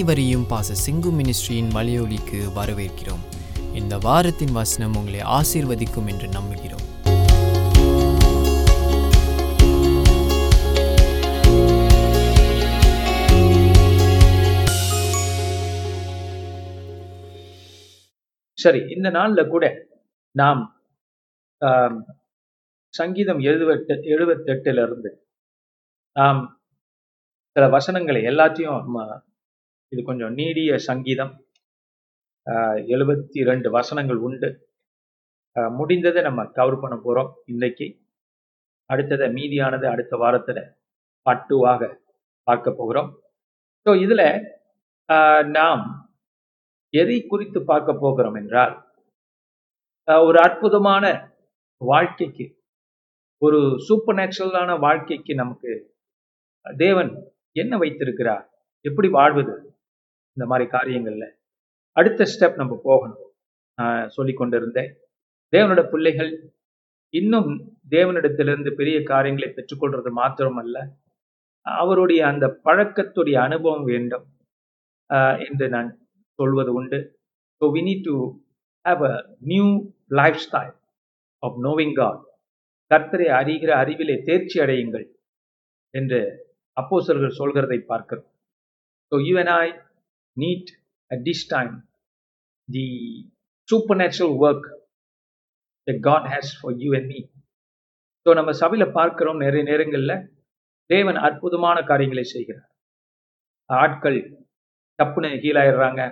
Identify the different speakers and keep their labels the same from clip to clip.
Speaker 1: அனைவரையும் பாச சிங்கு மினிஸ்ட்ரியின் மலையொலிக்கு வரவேற்கிறோம். இந்த வாரத்தின் வசனம் உங்களை ஆசீர்வதிக்கும் என்று நம்புகிறோம்.
Speaker 2: சரி இந்த நாள்ல கூட நாம் சங்கீதம் எழுபத்து எழுபத்தெட்டுல இருந்து நாம் சில வசனங்களை எல்லாத்தையும் நம்ம இது கொஞ்சம் நீடிய சங்கீதம். எழுபத்தி ரெண்டு வசனங்கள் உண்டு. முடிந்ததை நம்ம கவர் பண்ண போறோம் இன்னைக்கு. அடுத்ததை மீதியானது அடுத்த வாரத்துல பட்டுவாக பார்க்க போகிறோம். ஸோ இதுல ஆஹ், நாம் எதை குறித்து பார்க்க போகிறோம் என்றால் ஆஹ், ஒரு அற்புதமான வாழ்க்கைக்கு ஒரு சூப்பர் நேச்சுரலான வாழ்க்கைக்கு நமக்கு தேவன் என்ன வைத்திருக்கிறார்? எப்படி வாழ்வது? இந்த மாதிரி காரியங்கள்ல. அடுத்த ஸ்டெப் நம்ம போகணும். நான் சொல்லி கொண்டிருந்தேன் தேவனோட பிள்ளைகள் இன்னும் தேவனிடத்திலிருந்து பெரிய காரியங்களை பெற்றுக்கொள்றது மாத்திரமல்ல. அவருடைய அந்த பழக்கத்துடைய அனுபவம் வேண்டும் என்று நான் சொல்வது உண்டு. So we need to have a new lifestyle of knowing God கர்த்தரை அறிகிற அறிவிலே தேர்ச்சி அடையுங்கள் என்று அப்போ சொல்கிறதை பார்க்கிறோம். So you and I need at this time the supernatural work God has for you and me so நம்ம சபையில் பார்க்கிறோம் நிறைய நேரங்களில் தேவன் அற்புதமான காரியங்களை செய்கிறார். ஆட்கள் தப்புன்னு கீழாயிடுறாங்க.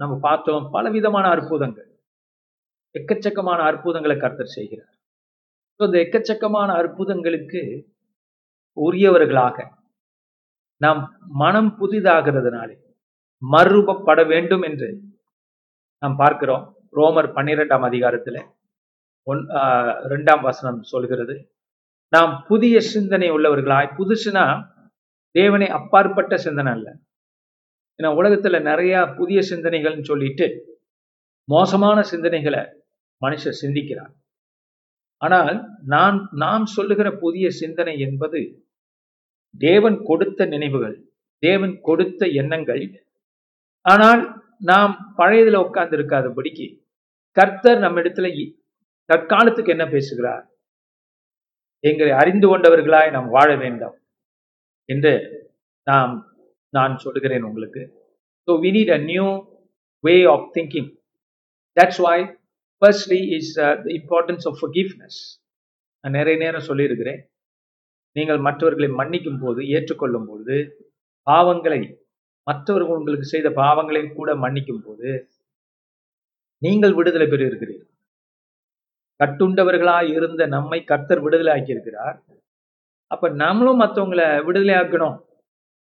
Speaker 2: நம்ம பார்த்தோம் பலவிதமான அற்புதங்கள். எக்கச்சக்கமான அற்புதங்களை கர்த்தர் செய்கிறார். ஸோ இந்த எக்கச்சக்கமான அற்புதங்களுக்கு உரியவர்களாக நாம் மனம் புதிதாகிறதுனாலே மறுரூபப்பட வேண்டும் என்று நாம் பார்க்கிறோம். ரோமர் பன்னிரெண்டாம் அதிகாரத்துல ஒன் ரெண்டாம் வசனம் சொல்கிறது நாம் புதிய சிந்தனை உள்ளவர்களாய் புதுசுனா தேவனை அப்பாற்பட்ட சிந்தனை அல்ல. ஏன்னா உலகத்துல நிறைய புதிய சிந்தனைகள்னு சொல்லிட்டு மோசமான சிந்தனைகளை மனுஷர் சிந்திக்கிறார். ஆனால் நான் நாம் சொல்லுகிற புதிய சிந்தனை என்பது தேவன் கொடுத்த நினைவுகள் தேவன் கொடுத்த எண்ணங்கள். ஆனால் நாம் பழையதில் உட்கார்ந்து இருக்காதபடிக்கு கர்த்தர் நம்ம இடத்துல தற்காலத்துக்கு என்ன பேசுகிறார்? எங்களை அறிந்து கொண்டவர்களாய் நாம் வாழ வேண்டும் என்று நாம் நான் சொல்லுகிறேன் உங்களுக்கு. So we need a new way of thinking that's why firstly is the importance of forgiveness. நான் நிறைய நேரம் சொல்லியிருக்கிறேன். நீங்கள் மற்றவர்களை மன்னிக்கும் போது ஏற்றுக்கொள்ளும் பொழுது பாவங்களை மற்றவர்கள் உங்களுக்கு செய்த பாவங்களை கூட மன்னிக்கும் போது நீங்கள் விடுதலை பெறுகிறீர்கள். கட்டுண்டவர்களாய் இருந்த நம்மை கர்த்தர் விடுதலை ஆக்கியிருக்கிறார். அப்ப நம்மளும் மற்றவங்களை விடுதலை ஆக்கணும்.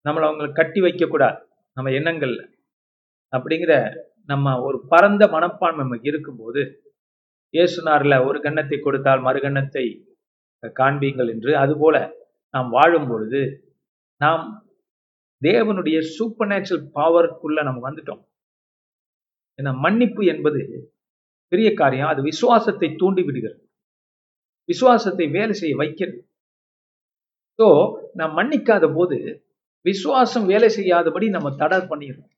Speaker 2: நம்மளை அவங்களை கட்டி வைக்க கூடாது நம்ம எண்ணங்கள்ல அப்படிங்கிற நம்ம ஒரு பரந்த மனப்பான்மை நமக்கு இருக்கும்போது இயேசுனார்ல ஒரு கன்னத்தை கொடுத்தால் மறுகன்னத்தை காண்பீங்கள் என்று அதுபோல நாம் வாழும் பொழுது நாம் தேவனுடைய சூப்பர் நேச்சுரல் பவருக்குள்ள நம்ம வந்துட்டோம். ஏன்னா மன்னிப்பு என்பது பெரிய காரியம். அது விசுவாசத்தை தூண்டி விடுகிறது. விசுவாசத்தை வேலை செய்ய வைக்கிறது. ஸோ நாம் மன்னிக்காத போது விசுவாசம் வேலை செய்யாதபடி நம்ம தடை பண்ணிடுறோம்.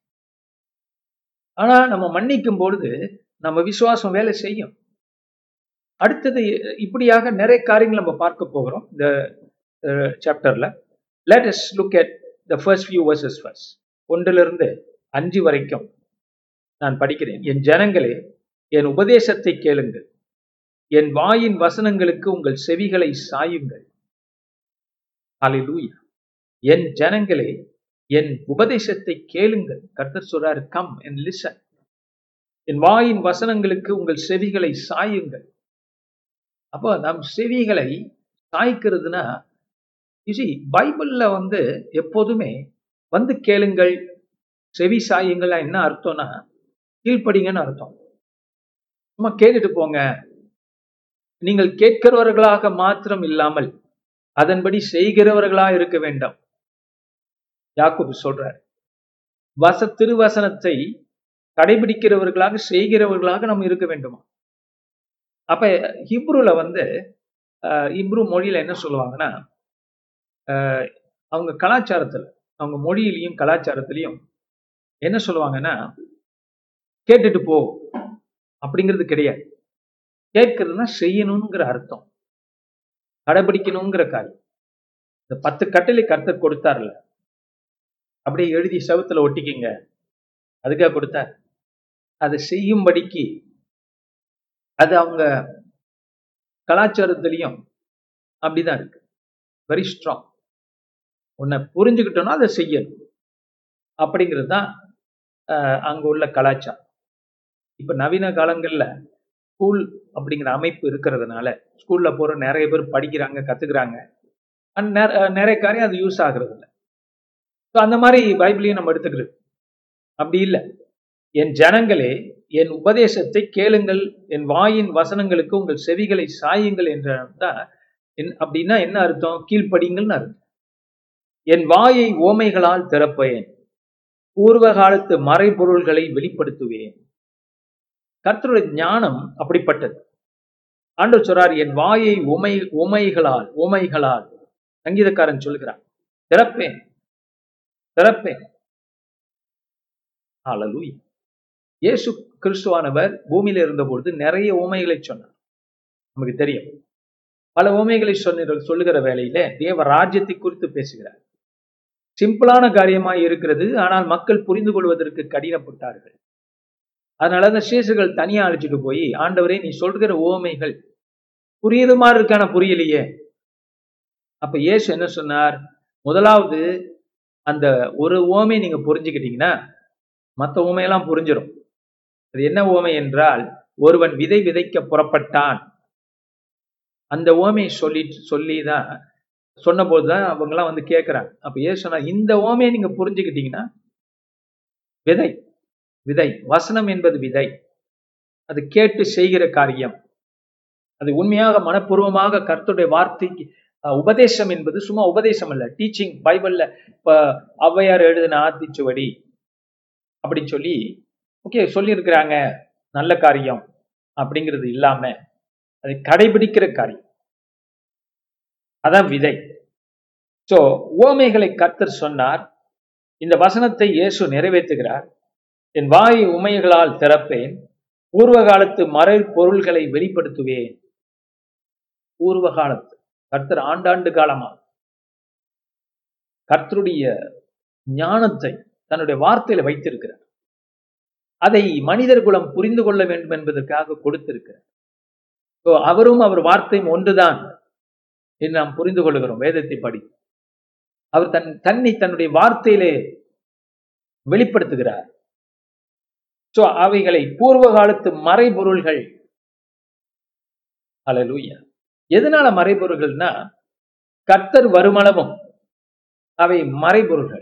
Speaker 2: ஆனா நம்ம மன்னிக்கும் பொழுது நம்ம விசுவாசம் வேலை செய்யும். அடுத்தது இப்படியாக நிறைய காரியங்கள் நம்ம பார்க்க போகிறோம் இந்த சாப்டர்ல let's look at the first few verses first ஒன்றிலிருந்து அஞ்சு வரைக்கும் நான் படிக்கிறேன். என் ஜனங்களே என் உபதேசத்தை கேளுங்கள். என் வாயின் வசனங்களுக்கு உங்கள் செவிகளை சாயுங்கள். அலிலூயா என் ஜனங்களே என் உபதேசத்தை கேளுங்கள். கர்த்தர் சொல்றார் கம் என் லிசன் என் வாயின் வசனங்களுக்கு உங்கள் செவிகளை சாயுங்கள். அப்போ நம் செவிகளை சாய்க்கிறதுனா இசி பைபிளில் வந்து எப்போதுமே வந்து கேளுங்கள் செவி சாயுங்களா என்ன அர்த்தம்னா கீழ்ப்படிங்கன்னு அர்த்தம். சும்மா கேட்டுட்டு போங்க. நீங்கள் கேட்கிறவர்களாக மாத்திரம் இல்லாமல் அதன்படி செய்கிறவர்களா இருக்க வேண்டாம். யாக்கோபு சொல்றார் வச திருவசனத்தை கடைபிடிக்கிறவர்களாக செய்கிறவர்களாக நம்ம இருக்க வேண்டுமா? அப்ப ஹிப்ருல வந்து ஹிப்ரு மொழியில என்ன சொல்லுவாங்கன்னா அவங்க கலாச்சாரத்துல அவங்க மொழியிலையும் கலாச்சாரத்திலையும் என்ன சொல்லுவாங்கன்னா கேட்டுட்டு போ அப்படிங்கிறது கிடையாது. கேட்கறதுனா செய்யணுங்கிற அர்த்தம். கடைபிடிக்கணுங்கிற காரியம். இந்த பத்து கட்டளை கருத்தை கொடுத்தார்ல. அப்படியே எழுதி செவத்துல ஒட்டிக்கிங்க. அதுக்காக கொடுத்தார். அதை செய்யும்படிக்கு அவங்க கலாச்சாரத்துலேயும் அப்படிதான் இருக்கு. வெரி ஸ்ட்ராங் உன்னை புரிஞ்சுக்கிட்டோம்னா அதை செய்யணும். அப்படிங்கிறது தான் அங்க உள்ள கலாச்சாரம். இப்போ நவீன காலங்களில் ஸ்கூல் அப்படிங்கிற அமைப்பு இருக்கிறதுனால ஸ்கூல்ல போகிற நிறைய பேர் படிக்கிறாங்க கத்துக்கிறாங்க. நிறைய காரியம் அது யூஸ் ஆகுறது இல்லை ஸோ அந்த மாதிரி பைபிளையும் நம்ம எடுத்துக்கிறது. அப்படி இல்லை. என் ஜனங்களே என் உபதேசத்தை கேளுங்கள் என் வாயின் வசனங்களுக்கு உங்கள் செவிகளை சாயுங்கள் என்ற என் அப்படின்னா என்ன அர்த்தம்? கீழ்ப்படிங்கள்னு அர்த்தம். என் வாயை ஓமைகளால் திறப்பேன் பூர்வ காலத்து மறைபொருள்களை வெளிப்படுத்துவேன். கர்த்தருடைய ஞானம் அப்படிப்பட்டது. ஆண்டு சொல்றார் என் வாயை உமை உமைகளால் உமைகளால் சங்கீதக்காரன் சொல்கிறான் திறப்பேன் திறப்பேன். ஆளலூய் இயேசு கிறிஸ்துவானவர் பூமியில இருந்தபொழுது நிறைய உமைகளை சொன்னார். நமக்கு தெரியும். பல உமைகளை சொன்ன சொல்லுகிற வேலையில தேவ ராஜ்யத்தை குறித்து பேசுகிறார். சிம்பிளான காரியமாய் இருக்கிறது ஆனால் மக்கள் புரிந்து கொள்வதற்கு கடினப்பட்டார்கள். அதனால அந்த சேசுகள் தனியா அழைச்சிட்டு போய் ஆண்டவரே நீ சொல்கிற ஓமைகள் புரியுது மாதிரி இருக்கான? புரியலையே. அப்ப இயேசு என்ன சொன்னார்? முதலாவது அந்த ஒரு ஓமை நீங்க புரிஞ்சுக்கிட்டீங்கன்னா மற்ற ஓமையெல்லாம் புரிஞ்சிடும் அது என்ன ஓமை என்றால் ஒருவன் விதை விதைக்க புறப்பட்டான். அந்த ஓமையை சொல்லி சொல்லி தான் சொன்னபோது தான் அவங்கெல்லாம் வந்து கேட்குறாங்க அப்போ ஏ சொன்னா இந்த ஓமையை நீங்க புரிஞ்சுக்கிட்டீங்கன்னா விதை விதை வசனம் என்பது விதை. அது கேட்டு செய்கிற காரியம். அது உண்மையாக மனப்பூர்வமாக கருத்துடைய வார்த்தைக்கு உபதேசம் என்பது சும்மா உபதேசம் அல்ல. டீச்சிங் பைபிள்ல இப்போ ஔவையார் எழுதின ஆத்திச்சுவடி அப்படின்னு சொல்லி ஓகே சொல்லியிருக்கிறாங்க நல்ல காரியம் அப்படிங்கிறது இல்லாம அதை கடைபிடிக்கிற காரியம். அதான் விதை. சோ ஓமைகளை கர்த்தர் சொன்னார். இந்த வசனத்தை இயேசு நிறைவேற்றுகிறார். என் வாய் உமைகளால் திறப்பேன். பூர்வ காலத்து மறை பொருள்களை வெளிப்படுத்துவேன். பூர்வ காலத்து கர்த்தர் ஆண்டாண்டு காலமா கர்த்தருடைய ஞானத்தை தன்னுடைய வார்த்தையில வைத்திருக்கிறார். அதை மனிதர் குலம் புரிந்து கொள்ள வேண்டும் என்பதற்காக கொடுத்திருக்கிறார். அவரும் அவர் வார்த்தையும் ஒன்றுதான் என்று நாம் புரிந்து கொள்கிறோம் வேதத்தை படி அவர் தன் தன்னை தன்னுடைய வார்த்தையிலே வெளிப்படுத்துகிறார். சோ அவைகளை பூர்வ காலத்து மறைபொருள்கள். அலலூயா எதனால மறைபொருள்கள்னா கர்த்தர் வருமளவும் அவை மறைபொருள்கள்.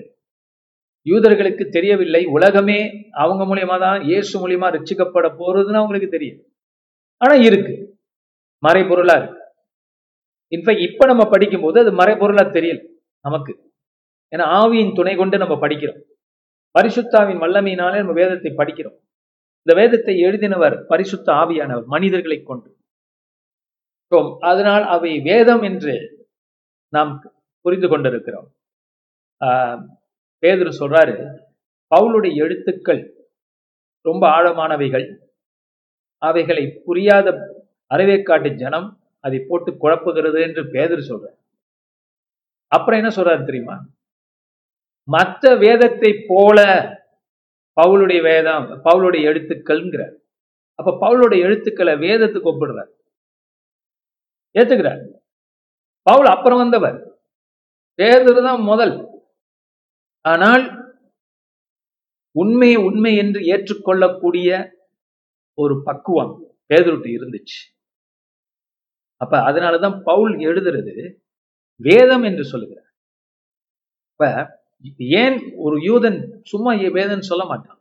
Speaker 2: யூதர்களுக்கு தெரியவில்லை. உலகமே அவங்க மூலியமா தான் இயேசு மூலியமா ரசிக்கப்பட போறதுன்னு அவங்களுக்கு தெரியும். ஆனா இருக்கு. மறைபொருளா இருக்கு. இன்ஃபேக்ட் இப்ப நம்ம படிக்கும் போது அது மறைபொருளா தெரியல நமக்கு. ஏன்னா ஆவியின் துணை கொண்டு நம்ம படிக்கிறோம். பரிசுத்தாவின் வல்லமையினாலே நம்ம வேதத்தை படிக்கிறோம். இந்த வேதத்தை எழுதினவர் பரிசுத்த ஆவியானவர் மனிதர்களை கொண்டு. அதனால் அவை வேதம் என்று நாம் புரிந்து கொண்டிருக்கிறோம். பேதர் சொல்றாரு பவுலுடைய எழுத்துக்கள் ரொம்ப ஆழமானவைகள். அவைகளை புரியாத அறவேக்காட்டு ஜனம் அதை போட்டு குழப்புகிறது என்று பேதர் சொல்றார். அப்புறம் என்ன சொல்றாரு தெரியுமா? மற்ற வேதத்தை போல பவுலுடைய வேதம் பவுலுடைய எழுத்துக்கள்ங்கிறார். அப்ப பவுலுடைய எழுத்துக்களை வேதத்துக்கு ஒப்பிடுறார். ஏத்துக்கிறார். பவுல் அப்புறம் வந்தவர். பேதர் தான் முதல். ஆனால் உண்மையை உண்மை என்று ஏற்றுக்கொள்ளக்கூடிய ஒரு பக்குவம் பேதருட்டு இருந்துச்சு. அப்ப அதனாலதான் பவுல் எழுதுறது வேதம் என்று சொல்லுகிறார். இப்ப ஏன் ஒரு யூதன் சும்மா வேதம் சொல்ல மாட்டான்?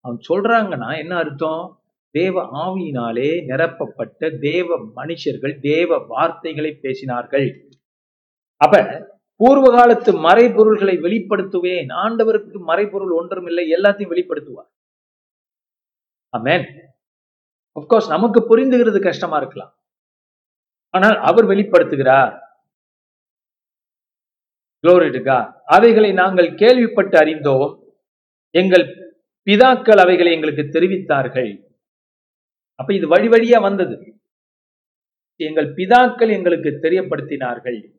Speaker 2: அவன் சொல்றாங்கன்னா என்ன அர்த்தம்? தேவ ஆவியினாலே நிரப்பப்பட்ட தேவ மனுஷர்கள் தேவ வார்த்தைகளை பேசினார்கள். அப்ப பூர்வ காலத்து மறைபொருள்களை வெளிப்படுத்துவேன் ஆண்டவருக்கு மறைபொருள் ஒன்றும் இல்லை எல்லாத்தையும் வெளிப்படுத்துவார். அமேன் அப்கோர்ஸ் நமக்கு புரிந்துகிறது கஷ்டமா இருக்கலாம். ஆனால் அவர் வெளிப்படுத்துகிறார். அவைகளை நாங்கள் கேள்விப்பட்டு அறிந்தோம். எங்கள் பிதாக்கள் அவைகளை எங்களுக்கு தெரிவித்தார்கள். அப்ப இது வழி வழியா வந்தது. எங்கள் பிதாக்கள் எங்களுக்கு தெரியப்படுத்தினார்கள்.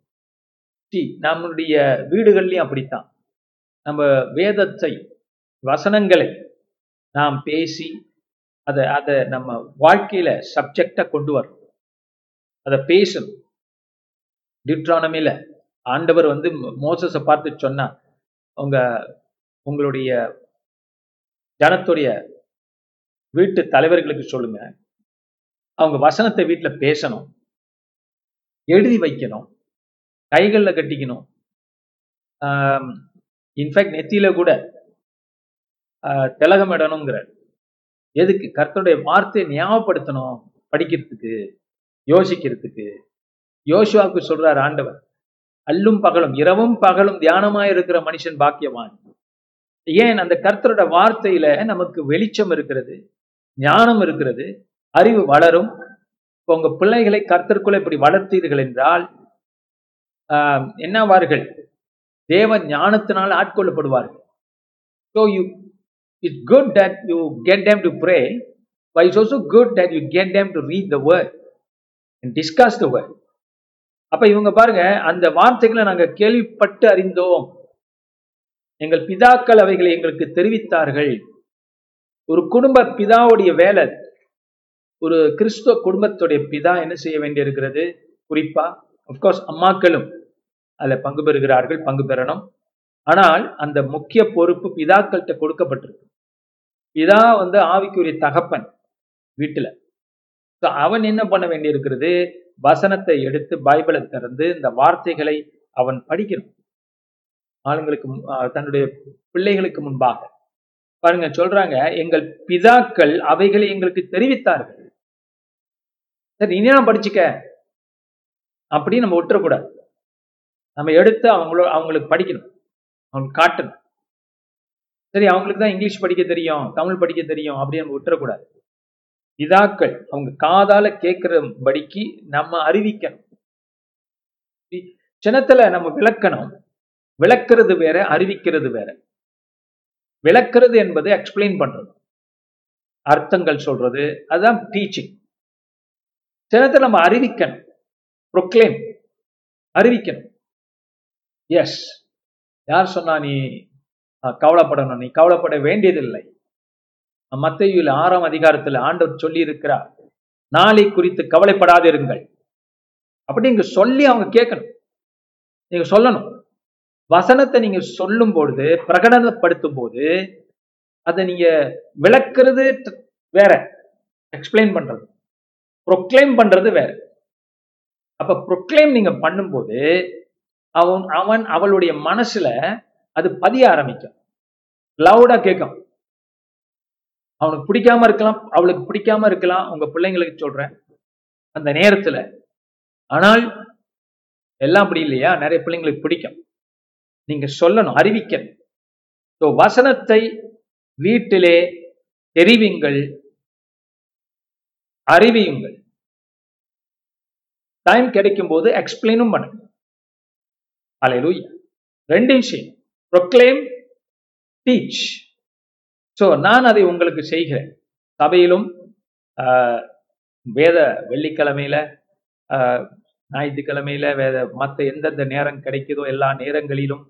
Speaker 2: See, நம்முடைய வீடுகள்லயும் அப்படித்தான். நம்ம வேதத்தை வசனங்களை நாம் பேசி அதை அதை நம்ம வாழ்க்கையில சப்ஜெக்டா கொண்டு வரணும். அதை பேசணும். டிட்ரானமில ஆண்டவர் வந்து மோசஸை பார்த்து சொன்னா உங்க உங்களுடைய ஜனத்துடைய வீட்டு தலைவர்களுக்கு சொல்லுங்க. அவங்க வசனத்தை வீட்டுல பேசணும். எழுதி வைக்கணும். கைகள்ல கட்டிக்கணும். இன்ஃபேக்ட் நெத்தியில கூட ஆஹ், திலகமிடணுங்கிற எதுக்கு? கர்த்தருடைய வார்த்தையை ஞாபகப்படுத்தணும் படிக்கிறதுக்கு யோசிக்கிறதுக்கு. யோசுவாக்கு சொல்றார் ஆண்டவர் அல்லும் பகலும் இரவும் பகலும் தியானமாய் இருக்கிற மனுஷன் பாக்கியவான். ஏன்? அந்த கர்த்தரோட வார்த்தையில நமக்கு வெளிச்சம் இருக்கிறது ஞானம் இருக்கிறது அறிவு வளரும். இப்போ உங்க பிள்ளைகளை கர்த்தருக்குள்ள இப்படி வளர்த்தீர்கள் என்றால் என்னவார்கள்? தேவ ஞானத்தினால் ஆட்கொள்ளப்படுவார்கள். So you it's good that you get time to pray by it's also good that you get time to read the word and discuss the word அப்போ இவங்க பாருங்க அந்த வார்த்தைகளை நாங்கள் கேள்விப்பட்டு அறிந்தோம். எங்கள் பிதாக்கள் அவைகளை எங்களுக்கு தெரிவித்தார்கள். ஒரு குடும்ப பிதாவுடைய வேலை ஒரு கிறிஸ்துவ குடும்பத்துடைய பிதா என்ன செய்ய வேண்டியிருக்கிறது? குறிப்பா அப்கோர்ஸ் அம்மாக்களும் அதுல பங்கு பெறுகிறார்கள் பங்கு பெறணும். ஆனால் அந்த முக்கிய பொறுப்பு பிதாக்கள்கிட்ட கொடுக்கப்பட்டிருக்கு. பிதா வந்து ஆவிக்குரிய தகப்பன் வீட்டுல. ஸோ அவன் என்ன பண்ண வேண்டியிருக்கிறது? வசனத்தை எடுத்து பைபிளை திறந்து இந்த வார்த்தைகளை அவன் படிக்கணும். ஆளுங்களுக்கு தன்னுடைய பிள்ளைகளுக்கு முன்பாக. பாருங்க சொல்றாங்க எங்கள் பிதாக்கள் அவைகளை எங்களுக்கு தெரிவித்தார்கள். சரி இனி நான் படிச்சுக்க? அப்படி நம்ம விட்டுறக்கூடாது. நம்ம எடுத்து அவங்களோ அவங்களுக்கு படிக்கணும். அவங்களுக்கு காட்டணும். சரி அவங்களுக்கு தான் இங்கிலீஷ் படிக்க தெரியும் தமிழ் படிக்க தெரியும் அப்படின்னு நம்ம விட்டுறக்கூடாது. இதாக்கள் அவங்க காதால கேட்கிறபடிக்கு நம்ம அறிவிக்கணும். சின்னத்துல நம்ம விளக்கணும். விளக்குறது வேற அறிவிக்கிறது வேற. விளக்குறது என்பது எக்ஸ்பிளைன் பண்றது. அர்த்தங்கள் சொல்றது அதுதான் டீச்சிங் சின்னத்தை நம்ம அறிவிக்கணும். ப்ரொக்ளைம் அறிவிக்கணும். எஸ் யார் சொன்னா நீ கவலைப்படணும். நீ கவலைப்பட வேண்டியதில்லை. மத்தையில் ஆறாம் அதிகாரத்தில் ஆண்டவர் சொல்லி இருக்கிறார் நாளை குறித்து கவலைப்படாதிருங்கள். அப்படி நீங்க சொல்லி அவங்க கேட்கணும். நீங்க சொல்லணும். வசனத்தை நீங்க சொல்லும் பொழுது பிரகடனப்படுத்தும் போது அதை நீங்க விளக்குறது வேற. எக்ஸ்பிளைன் பண்றது. ப்ரொக்ளைம் பண்றது வேற. அப்ப ப்ரொக்ளைம் நீங்க பண்ணும்போது அவன் அவன் அவளுடைய மனசுல அது பதிய ஆரம்பிக்கும். லவுடா கேட்கும் அவனுக்கு பிடிக்காம இருக்கலாம் அவளுக்கு பிடிக்காம இருக்கலாம் உங்க பிள்ளைங்களுக்கு சொல்றேன். அந்த நேரத்துல ஆனால் எல்லாம் அப்படி இல்லையா? நிறைய பிள்ளைங்களுக்கு பிடிக்கும். நீங்க சொல்லணும் அறிவிக்கணும். ஸோ வசனத்தை வீட்டிலே தெரிவிங்கள் அறிவியுங்கள். டைம் கிடைக்கும் போது எக்ஸ்பிளைனும் பண்ணுங்க அலையிலூயா ரெண்டு விஷயம். ப்ரொக்ளைம் டீச் ஸோ நான் அதை உங்களுக்கு செய்கிறேன். சபையிலும் ஆஹ், வேத வெள்ளிக்கிழமையில ஞாயிற்றுக்கிழமையில வேத மற்ற எந்தெந்த நேரம் கிடைக்குதோ எல்லா நேரங்களிலும்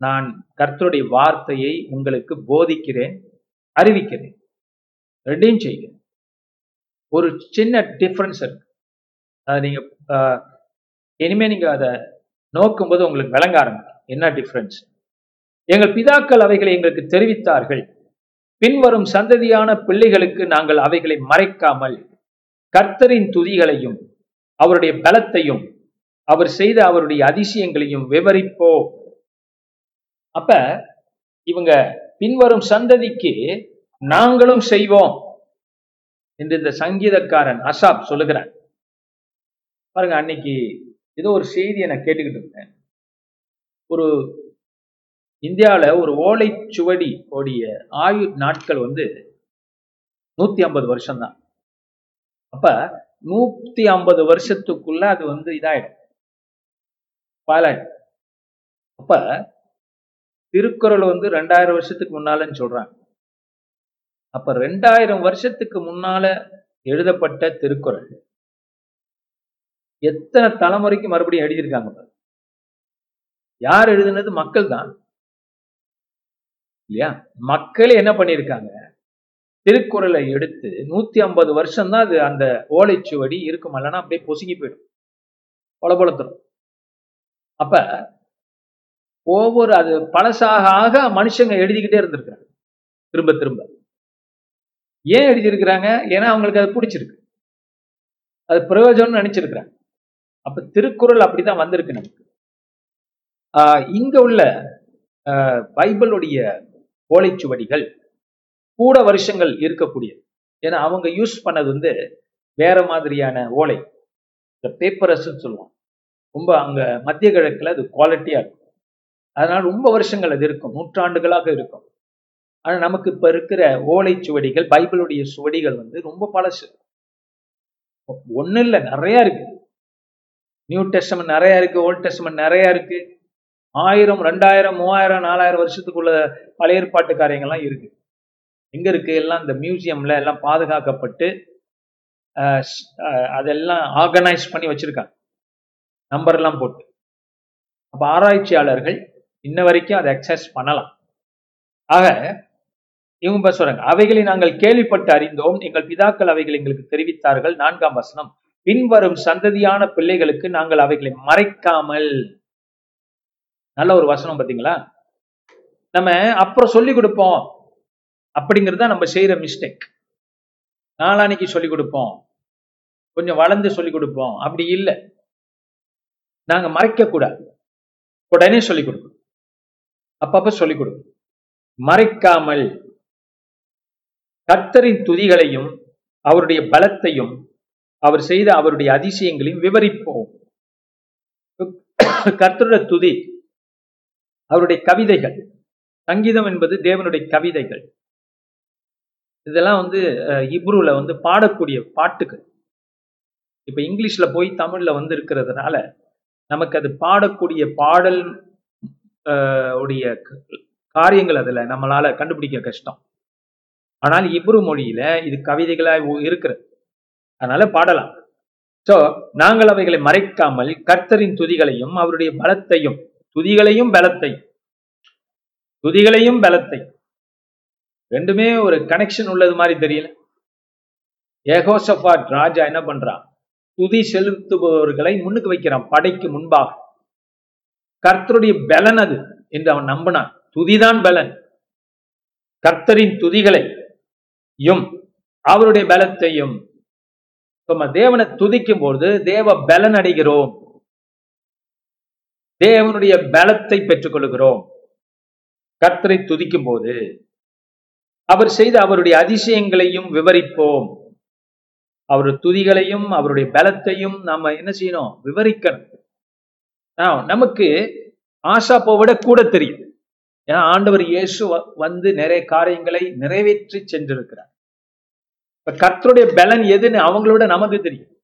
Speaker 2: நான் கர்த்தருடைய வார்த்தையை உங்களுக்கு போதிக்கிறேன் அறிவிக்கிறேன். ரெண்டையும் செய்கிறேன் ஒரு சின்ன டிஃப்ரென்ஸ் இருக்கு. அதை நீங்கள் இனிமே நீங்க அதை நோக்கும்போது உங்களுக்கு விளங்க ஆரம்பிக்கும். என்ன டிஃப்ரென்ஸ் எங்கள் பிதாக்கள் அவைகளை எங்களுக்கு தெரிவித்தார்கள். பின்வரும் சந்ததியான பிள்ளைகளுக்கு நாங்கள் அவைகளை மறைக்காமல் கர்த்தரின் துதிகளையும் அவருடைய பலத்தையும் அவர் செய்த அவருடைய அதிசயங்களையும் விவரிப்போ. அப்ப இவங்க பின்வரும் சந்ததிக்கு நாங்களும் செய்வோம் என்று இந்த சங்கீதக்காரன் அசாப் சொல்லுகிறான். பாருங்க அன்னைக்கு ஏதோ ஒரு செய்தியை நான் கேட்டுக்கிட்டு இருந்தேன். ஒரு இந்தியாவில் ஒரு ஓலைச்சுவடி ஓடிய ஆயு நாட்கள் வந்து நூத்தி ஐம்பது வருஷம்தான். அப்ப நூத்தி ஐம்பது வருஷத்துக்குள்ள அது வந்து இதாயிடும். பாலாயிடும். அப்ப திருக்குறள் வந்து ரெண்டாயிரம் வருஷத்துக்கு முன்னாலன்னு சொல்றாங்க. அப்ப ரெண்டாயிரம் வருஷத்துக்கு முன்னால எழுதப்பட்ட திருக்குறள். எத்தனை தலைமுறைக்கு மறுபடியும் எழுதியிருக்காங்க யார் எழுதுனது? மக்கள் தான் இல்லையா? மக்களே என்ன பண்ணியிருக்காங்க? திருக்குறளை எடுத்து நூத்தி ஐம்பது வருஷம் தான் அது அந்த ஓலைச்சுவடி இருக்கும். இல்லைன்னா அப்படியே பொசுங்கி போயிடும். கொலபொலத்துடும் அப்ப ஒவ்வொரு அது பழசாக ஆக மனுஷங்க எழுதிக்கிட்டே இருந்திருக்கிறாங்க. திரும்ப திரும்ப. ஏன் எழுதியிருக்கிறாங்க? ஏன்னா அவங்களுக்கு அது பிடிச்சிருக்கு. அது பிரயோஜனம்னு நினைச்சிருக்கிறாங்க. அப்ப திருக்குறள் அப்படிதான் வந்திருக்கு நமக்கு. ஆஹ் இங்க உள்ள ஆஹ் பைபிளுடைய ஓலைச்சுவடிகள் கூட வருஷங்கள் இருக்கக்கூடியது. ஏன்னா அவங்க யூஸ் பண்ணது வந்து வேற மாதிரியான ஓலை. இந்த பேப்பரஸ்ன்னு சொல்லுவோம் ரொம்ப அங்க மத்திய கிழக்குல அது குவாலிட்டியா இருக்கும். அதனால ரொம்ப வருஷங்கள் அது இருக்கும். நூற்றாண்டுகளாக இருக்கும். ஆனா நமக்கு இப்ப இருக்கிற ஓலை சுவடிகள் பைபிளுடைய சுவடிகள் வந்து ரொம்ப பழசு. ஒண்ணு இல்ல நிறைய இருக்கு. நியூ டெஸ்டமெண்ட் நிறைய இருக்கு ஓல்ட் டெஸ்டமெண்ட் நிறைய இருக்கு. ஆயிரம் ரெண்டாயிரம் மூவாயிரம் நாலாயிரம் வருஷத்துக்குள்ள பழைய ஏற்பாட்டு காரியங்கள்லாம் இருக்கு. எங்க இருக்கு? எல்லாம் இந்த மியூசியம்ல எல்லாம் பாதுகாக்கப்பட்டு அஹ், அதெல்லாம் ஆர்கனைஸ் பண்ணி வச்சிருக்காங்க. நம்பர் எல்லாம் போட்டு. அப்ப ஆராய்ச்சியாளர்கள் இன்ன வரைக்கும் அதை அக்சஸ் பண்ணலாம். ஆக இவங்க சொல்றாங்க அவைகளை நாங்கள் கேள்விப்பட்டு அறிந்தோம். எங்கள் பிதாக்கள் அவைகள் எங்களுக்கு தெரிவித்தார்கள். நான்காம் வசனம். பின்வரும் சந்ததியான பிள்ளைகளுக்கு நாங்கள் அவைகளை மறைக்காமல். நல்ல ஒரு வசனம் பாத்தீங்களா நம்ம அப்புறம் சொல்லி கொடுப்போம். அப்படிங்கிறது தான் நம்ம செய்யற மிஸ்டேக் நாளானைக்கு சொல்லி கொடுப்போம். கொஞ்சம் வளர்ந்து சொல்லி கொடுப்போம். அப்படி இல்லை. நாங்க மறைக்க கூடாது. உடனே சொல்லி கொடுக்கணும். அப்பப்ப சொல்லி கொடுக்கணும். மறைக்காமல் கர்த்தரின் துதிகளையும் அவருடைய பலத்தையும் அவர் செய்த அவருடைய அதிசயங்களையும் விவரிப்போம். கர்த்தருடைய துதி அவருடைய கவிதைகள் சங்கீதம் என்பது தேவனுடைய கவிதைகள். இதெல்லாம் வந்து இப்ருவில் இப்ரூல வந்து பாடக்கூடிய பாட்டுகள். இப்ப இங்கிலீஷ்ல போய் தமிழ்ல வந்து இருக்கிறதுனால நமக்கு அது பாடக்கூடிய பாடல் உடைய க- காரியங்கள் அதுல நம்மளால கண்டுபிடிக்க கஷ்டம். ஆனால் இப்ரு மொழியில இது கவிதைகளாக இருக்கிறது. அதனால பாடலாம். சோ நாங்கள் அவைகளை மறைக்காமல் கர்த்தரின் துதிகளையும் அவருடைய பலத்தையும் துதிகளையும் பலத்தையும் துதிகளையும் பலத்தையும். ரெண்டுமே ஒரு கனெக்ஷன் உள்ளது மாதிரி தெரியல. ஏகோசபாட் ராஜா என்ன பண்றான்? துதி செலுத்துபவர்களை முன்னுக்கு வைக்கிறான் படைக்கு முன்பாக. கர்த்தருடைய பலன் அது என்று அவன் நம்பினான். துதிதான் பலன். கர்த்தரின் துதிகளையும் அவருடைய பலத்தையும் நம்ம தேவனை துதிக்கும் போது தேவ பலன் அடைகிறோம். தேவனுடைய பலத்தை பெற்றுக்கொள்கிறோம். கர்த்தரை துதிக்கும் போது அவர் செய்த அவருடைய அதிசயங்களையும் விவரிப்போம். அவருடைய துதிகளையும் அவருடைய பலத்தையும் நாம என்ன செய்யணும்? விவரிக்கணும். நமக்கு ஆசாப்பை விட கூட தெரியும். ஏன்னா ஆண்டவர் இயேசு வந்து நிறைய காரியங்களை நிறைவேற்றி சென்றிருக்கிறார். இப்ப கர்த்தருடைய பலன் எதுன்னு அவங்களோட நமக்கு தெரியும்.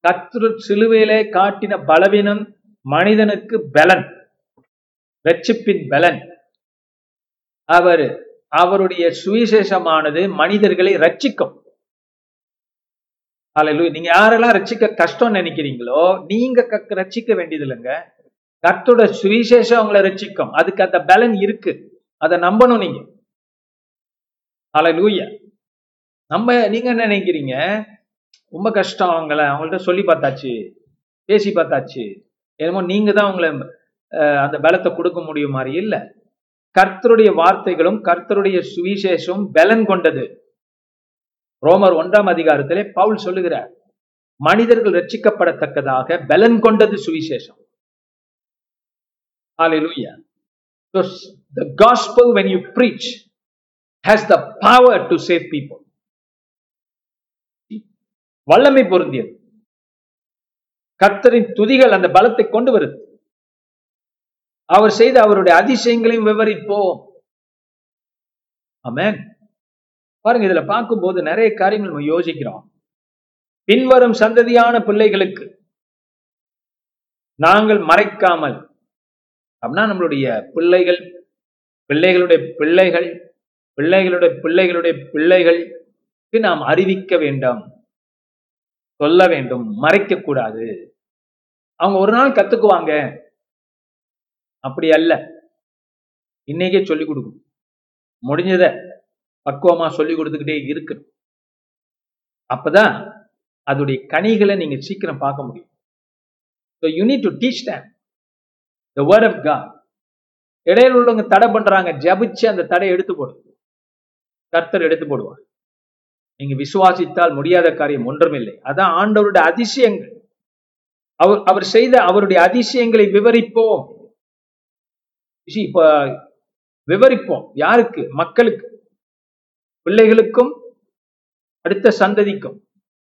Speaker 2: கர்த்தர் சிலுவையிலே காட்டின பலவீனம் மனிதனுக்கு பலன். ரட்சிப்பின் பலன். அவர் அவருடைய சுவிசேஷமானது மனிதர்களை ரட்சிக்கும். அல்ல நீங்க யாரெல்லாம் ரட்சிக்க கஷ்டம் நினைக்கிறீங்களோ நீங்க க- ரட்சிக்க வேண்டியது இல்லைங்க கர்த்தோட சுவிசேஷம் அவங்களை ரட்சிக்கும். அதுக்கு அந்த பலன் இருக்கு. அதை நம்பணும் நீங்க. அலை லூயா நம்ம நீங்க என்ன நினைக்கிறீங்க? ரொம்ப கஷ்டம் அவங்கள. அவங்கள்ட்ட சொல்லி பார்த்தாச்சு. பேசி பார்த்தாச்சு. என்னமோ நீங்க தான் அவங்கள அஹ், அந்த பலத்தை கொடுக்க முடியும் மாதிரி இல்ல. கர்த்தருடைய வார்த்தைகளும் கர்த்தருடைய சுவிசேஷம் பலன் கொண்டது. ரோமர் ஒன்றாம் அதிகாரத்திலே பவுல் சொல்லுகிறார் மனிதர்கள் ரட்சிக்கப்படத்தக்கதாக பலன் கொண்டது சுவிசேஷம். Hallelujah. So the gospel when you preach has the power to save people. வல்லமை பொருந்தியது. கர்த்தரின் துதிகள் அந்த பலத்தை கொண்டு வருது. அவர் செய்த அவருடைய அதிசயங்களையும் விவரிப்போம். ஆமென். பாருங்க இதுல பார்க்கும்போது நிறைய காரியங்கள் நம்ம யோசிக்கிறோம். பின்வரும் சந்ததியான பிள்ளைகளுக்கு நாங்கள் மறைக்காமல் அப்படின்னா நம்மளுடைய பிள்ளைகள் பிள்ளைகளுடைய பிள்ளைகள் பிள்ளைகளுடைய பிள்ளைகளுடைய பிள்ளைகளுக்கு நாம் அறிவிக்க வேண்டாம். சொல்ல வேண்டும் மறைக்க கூடாது. அவங்க ஒரு நாள் கத்துக்குவாங்க. அப்படி அல்ல. இன்னைக்கே சொல்லி கொடுக்கும் முடிஞ்சத பக்குவமா சொல்லி கொடுத்துக்கிட்டே இருக்கு அப்பதான் அதோடைய கனிகளை நீங்க சீக்கிரம் பார்க்க முடியும். So you need to teach them the word of God இடையில உள்ளவங்க தடை பண்றாங்க. ஜபிச்சு அந்த தடை எடுத்து போடும் கர்த்தர் எடுத்து போடுவார். நீங்க விசுவாசித்தால் முடியாத காரியம் ஒன்றுமில்லை. அதான் ஆண்டவருடைய அதிசயங்கள். அவர் அவர் செய்த அவருடைய அதிசயங்களை விவரிப்போம். இப்ப விவரிப்போம். யாருக்கு? மக்களுக்கு. பிள்ளைகளுக்கும் அடுத்த சந்ததிக்கும்.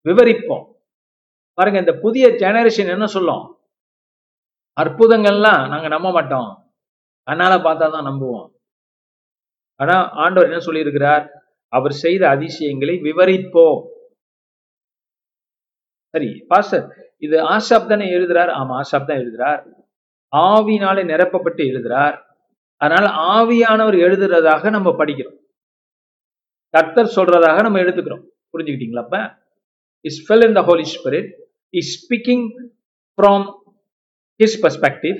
Speaker 2: விவரிப்போம். பாருங்க இந்த புதிய ஜெனரேஷன் என்ன சொல்லும்? அற்புதங்கள்லாம் நாங்க நம்ப மாட்டோம். அதனால பார்த்தா தான் நம்புவோம். ஆனா ஆண்டவர் என்ன சொல்லியிருக்கிறார்? அவர் செய்த அதிசயங்களை விவரிப்போம். சரி பாஸ்டர் இது ஆசாப் தானே எழுதுறார்? ஆமா ஆசாப் தான் எழுதுறார். ஆவினாலே நிரப்பப்பட்டு எழுதுறார். அதனால ஆவியானவர் எழுதுறதாக நம்ம படிக்கிறோம். கர்த்தர் சொல்றதாக நம்ம எடுத்துக்கிறோம். புரிஞ்சுக்கிட்டீங்களா அப்ப? Is fell in the Holy Spirit is speaking from his perspective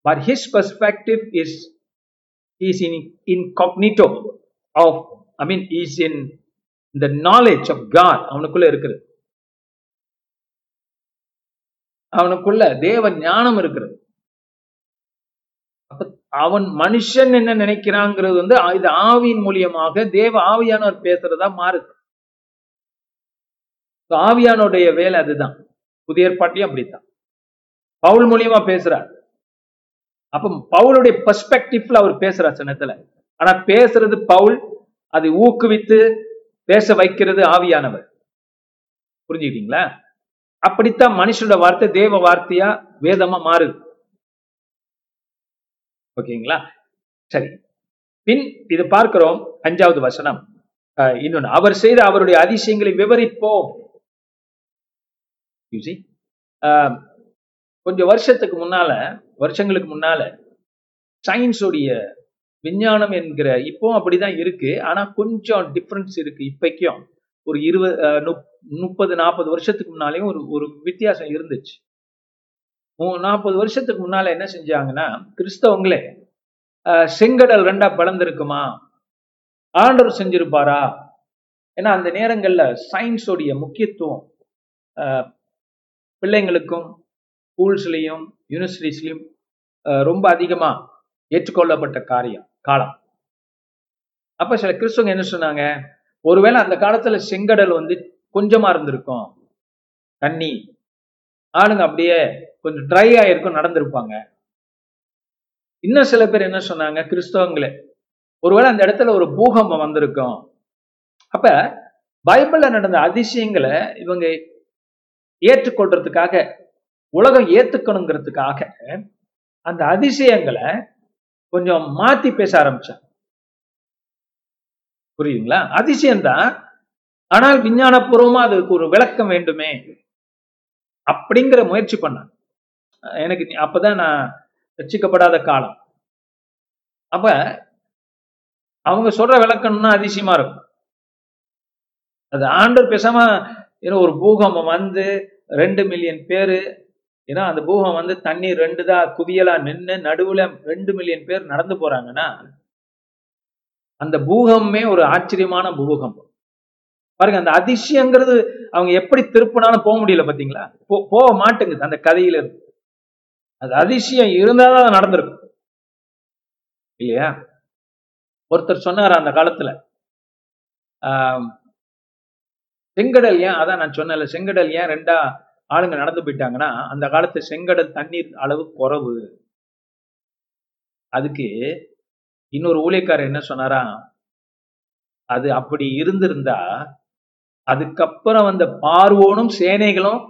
Speaker 2: but his perspective is is in incognito of I mean is in the knowledge of God அவனுக்குள்ள இருக்குது. அவனுக்குள்ள தேவ ஞானம் இருக்கிறது அவன் மனுஷன் என்ன நினைக்கிறாங்கிறது வந்து இது ஆவியின் மூலியமாக தேவ ஆவியானவர் பேசுறதா மாறுது. ஆவியானுடைய வேலை அதுதான். புதிய ஏற்பாட்டையும் அப்படித்தான். பவுல் மூலியமா பேசுறார். அப்ப பவுலுடைய பெர்ஸ்பெக்டிவ்ல அவர் பேசுறார் சின்னத்துல. ஆனா பேசுறது பவுல் அதை ஊக்குவித்து பேச வைக்கிறது ஆவியானவர். புரிஞ்சுக்கிட்டீங்களா? அப்படித்தான் மனுஷனோட வார்த்தை தேவ வார்த்தையா வேதமா மாறுது. ஓகேங்களா? சரி. பின் இது பார்க்கிறோம் அஞ்சாவது வசனம். இன்னொன்னு. அவர் செய்த அவருடைய அதிசயங்களை விவரிப்போம். கொஞ்சம் வருஷத்துக்கு முன்னால வருஷங்களுக்கு முன்னால சயின்ஸோடைய விஞ்ஞானம் என்கிற இப்போ அப்படிதான் இருக்கு. ஆனா கொஞ்சம் டிஃப்ரென்ஸ் இருக்கு இப்பைக்கும். ஒரு இருபது முப்பது நாற்பது வருஷத்துக்கு முன்னாலேயும் ஒரு ஒரு வித்தியாசம் இருந்துச்சு. நாற்பது வருஷத்துக்கு முன்னால என்ன செஞ்சாங்கன்னா கிறிஸ்தவங்களே செங்கடல் ரெண்டா பிளந்திருக்குமா? ஆண்டவர் செஞ்சிருப்பாரா? ஏன்னா அந்த நேரங்கள்ல சயின்ஸோடைய முக்கியத்துவம் பிள்ளைங்களுக்கும் ஸ்கூல்ஸ்லையும் யூனிவர்சிட்டிஸ்லையும் ரொம்ப அதிகமாக ஏற்றுக்கொள்ளப்பட்ட காரியம். காலம். அப்ப சில கிறிஸ்தவங்க என்ன சொன்னாங்க? ஒருவேளை அந்த காலத்துல செங்கடல் வந்து கொஞ்சமா இருந்திருக்கும். தண்ணி. ஆளுங்க அப்படியே கொஞ்சம் ட்ரை ஆயிருக்கும் நடந்திருப்பாங்க. இன்னும் சில பேர் என்ன சொன்னாங்க? கிறிஸ்தவங்களே ஒருவேளை அந்த இடத்துல ஒரு பூகம்பம் வந்திருக்கும். அப்ப பைபிள்ல நடந்த அதிசயங்களை இவங்க ஏற்றுக்கொள்றதுக்காக உலகம் ஏத்துக்கணுங்கிறதுக்காக அந்த அதிசயங்களை கொஞ்சம் மாத்தி பேச ஆரம்பிச்சாங்க புரியுதுங்களா? அதிசயம்தான். ஆனால் விஞ்ஞானபூர்வமா அதுக்கு ஒரு விளக்கம் வேண்டுமே அப்படிங்கிற முயற்சி பண்ண எனக்கு அப்பதான் நான் ரச்சிக்கப்படாத காலம். அப்ப அவங்க சொல்ற விளக்கம்னா அதிசயமா இருக்கும். அது ஆண்டர் பேசாம ஏன்னா ஒரு பூகம்பம் வந்து ரெண்டு மில்லியன் பேரு ஏன்னா அந்த பூகம் வந்து தண்ணீர் ரெண்டு தான் குவியலா நின்று நடுவுல ரெண்டு மில்லியன் பேர் நடந்து போறாங்கன்னா அந்த பூகமே ஒரு ஆச்சரியமான பூகம்பம். பாருங்க அந்த அதிசயங்கிறது அவங்க எப்படி திருப்பினாலும் போக முடியல பாத்தீங்களா? போக மாட்டேங்குது அந்த கதையில இருந்து. அது அதிசயம் இருந்தாதான் நடந்திருக்கும். இல்லையா? ஒருத்தர் சொன்னார் அந்த காலத்துல. செங்கடல் ஏன் அதான் நான் சொன்னல செங்கடல் ஏன் ரெண்டா ஆளுங்க நடந்து போயிட்டாங்கன்னா அந்த காலத்து செங்கடல் தண்ணீர் அளவு குறவு. அதுக்கு இன்னொரு ஊழியக்காரர் என்ன சொன்னாரா அது அப்படி இருந்திருந்தா அதுக்கப்புறம் அந்த பார்வோனும் சேனைகளும்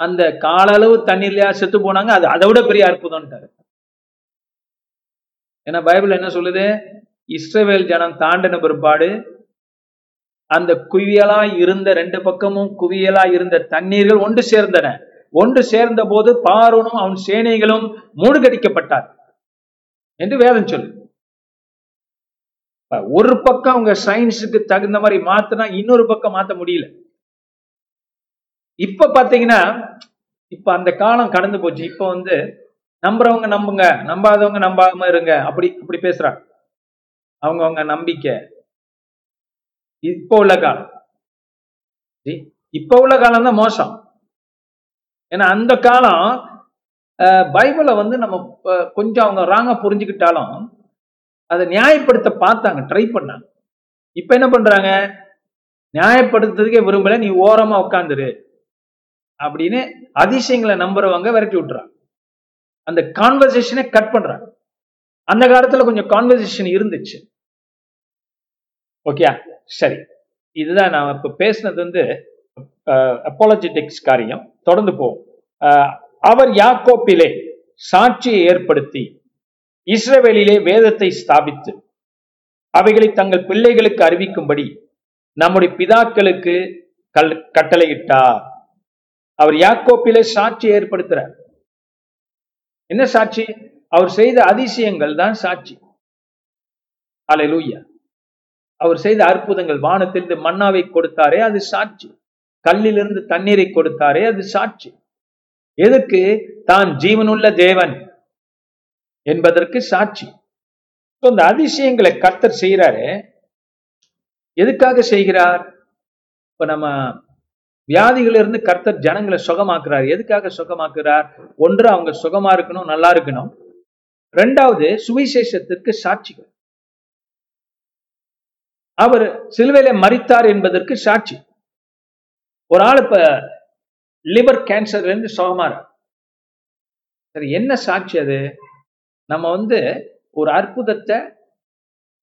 Speaker 2: அந்த காலளவு தண்ணீர்லயா செத்து போனாங்க அது அதை விட பெரிய அற்புதம்ட்டாரு ஏன்னா பைபிள் என்ன சொல்லுது? இஸ்ரேவேல் ஜனம் தாண்டின பிற்பாடு அந்த குவியலா இருந்த ரெண்டு பக்கமும் குவியலா இருந்த தண்ணீர்கள் ஒன்று சேர்ந்தன. ஒன்று சேர்ந்த போது பார்வனும் அவன் சேனைகளும் மூழ்கடிக்கப்பட்டார் என்று வேதம் சொல்லு. ஒரு பக்கம் அவங்க சயின்ஸுக்கு தகுந்த மாதிரி மாத்தினா இன்னொரு பக்கம் மாத்த முடியல. இப்ப பாத்தீங்கன்னா இப்ப அந்த காலம் கடந்து போச்சு. இப்ப வந்து நம்புறவங்க நம்புங்க நம்பாதவங்க நம்பாம இருங்க. அப்படி அப்படி பேசுறாங்க. அவங்கவுங்க நம்பிக்கை இப்போ உள்ள காலம். இப்போ இப்ப உள்ள காலம் தான் மோசம். ஏன்னா அந்த காலம் பைபிளை வந்து நம்ம கொஞ்சம் அவங்க ராங்காக புரிஞ்சுக்கிட்டாலும் அதை நியாயப்படுத்த பார்த்தாங்க ட்ரை பண்ணாங்க. இப்ப என்ன பண்றாங்க? நியாயப்படுத்துறதுக்கே விரும்பல நீ ஓரமா உட்காந்துரு அப்படின்னு அதிசயங்களை நம்புறவங்க விரட்டி விட்டுறாங்க. அந்த கான்வர்சேஷனை கட் பண்றாங்க. அந்த காலத்துல கொஞ்சம் கான்வர்சேஷன் இருந்துச்சு. ஓகே சரி. இதுதான் நான் இப்போ பேசினது வந்து அப்பாலஜெட்டிக்ஸ் காரியம். தொடர்ந்து போவோம். அவர் யாக்கோப்பிலே சாட்சியை ஏற்படுத்தி இஸ்ரவேலிலே வேதத்தை ஸ்தாபித்து அவைகளை தங்கள் பிள்ளைகளுக்கு அறிவிக்கும்படி நம்முடைய பிதாக்களுக்கு கல் கட்டளையிட்டார். அவர் யாக்கோப்பிலே சாட்சி ஏற்படுத்துறார். என்ன சாட்சி? அவர் செய்த அதிசயங்கள் தான் சாட்சி. அலை லூயா அவர் செய்த அற்புதங்கள் வானத்திலிருந்து மன்னாவை கொடுத்தாரே அது சாட்சி. கல்லிலிருந்து தண்ணீரை கொடுத்தாரே அது சாட்சி. எதுக்கு தான் ஜீவனுள்ள தேவன் என்பதற்கு சாட்சி. இந்த அதிசயங்களை கர்த்தர் செய்யறாரு எதுக்காக செய்கிறார்? இப்ப நம்ம வியாதிகளிலிருந்து கர்த்தர் ஜனங்களை சுகமாக்குறார். எதுக்காக சுகமாக்குறார்? ஒன்று அவங்க சுகமா இருக்கணும் நல்லா இருக்கணும். ரெண்டாவது சுவிசேஷத்திற்கு சாட்சிகள். அவர் சிலுவையில மறித்தார் என்பதற்கு சாட்சி. ஒரு ஆள் இப்ப லிவர் கேன்சர்ல இருந்து சுகமாறு சரி என்ன சாட்சி அது? நம்ம வந்து ஒரு அற்புதத்தை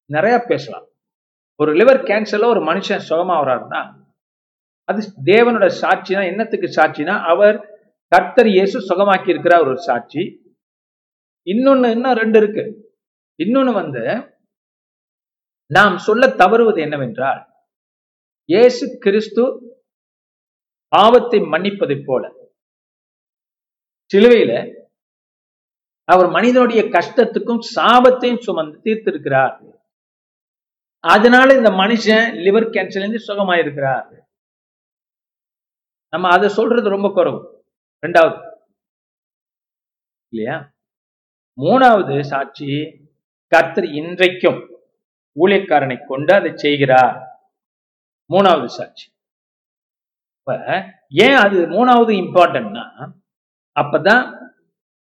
Speaker 2: நிறைய பேசலாம். ஒரு லிவர் கேன்சர்ல ஒரு மனுஷன் சுகமாகறாருன்னா அது தேவனோட சாட்சினா என்னத்துக்கு சாட்சினா அவர் கர்த்தர் இயேசு சுகமாக்கி இருக்கிறார் ஒரு சாட்சி. இன்னொன்னு இன்னும் ரெண்டு இருக்கு. இன்னொன்னு வந்து நாம் சொல்ல தவறுவது என்னவென்றால் இயேசு கிறிஸ்து பாவத்தை மன்னிப்பதைப் போல. சிலுவையில அவர் மனிதனுடைய கஷ்டத்துக்கும் சாபத்தையும் சுமந்து தீர்த்திருக்கிறார். அதனால இந்த மனுஷன் லிவர் கேன்சர்ல இருந்து சுகமாயிருக்கிறார். நம்ம அதை சொல்றது ரொம்ப குறவு. ரெண்டாவது. இல்லையா? மூணாவது சாட்சி கர்த்தர் இன்றைக்கும் ஊழியக்காரனை கொண்டு அதை செய்கிறார். மூணாவது சாட்சி. இப்ப ஏன் அது மூணாவது இம்பார்ட்டன்ட்னா அப்பதான்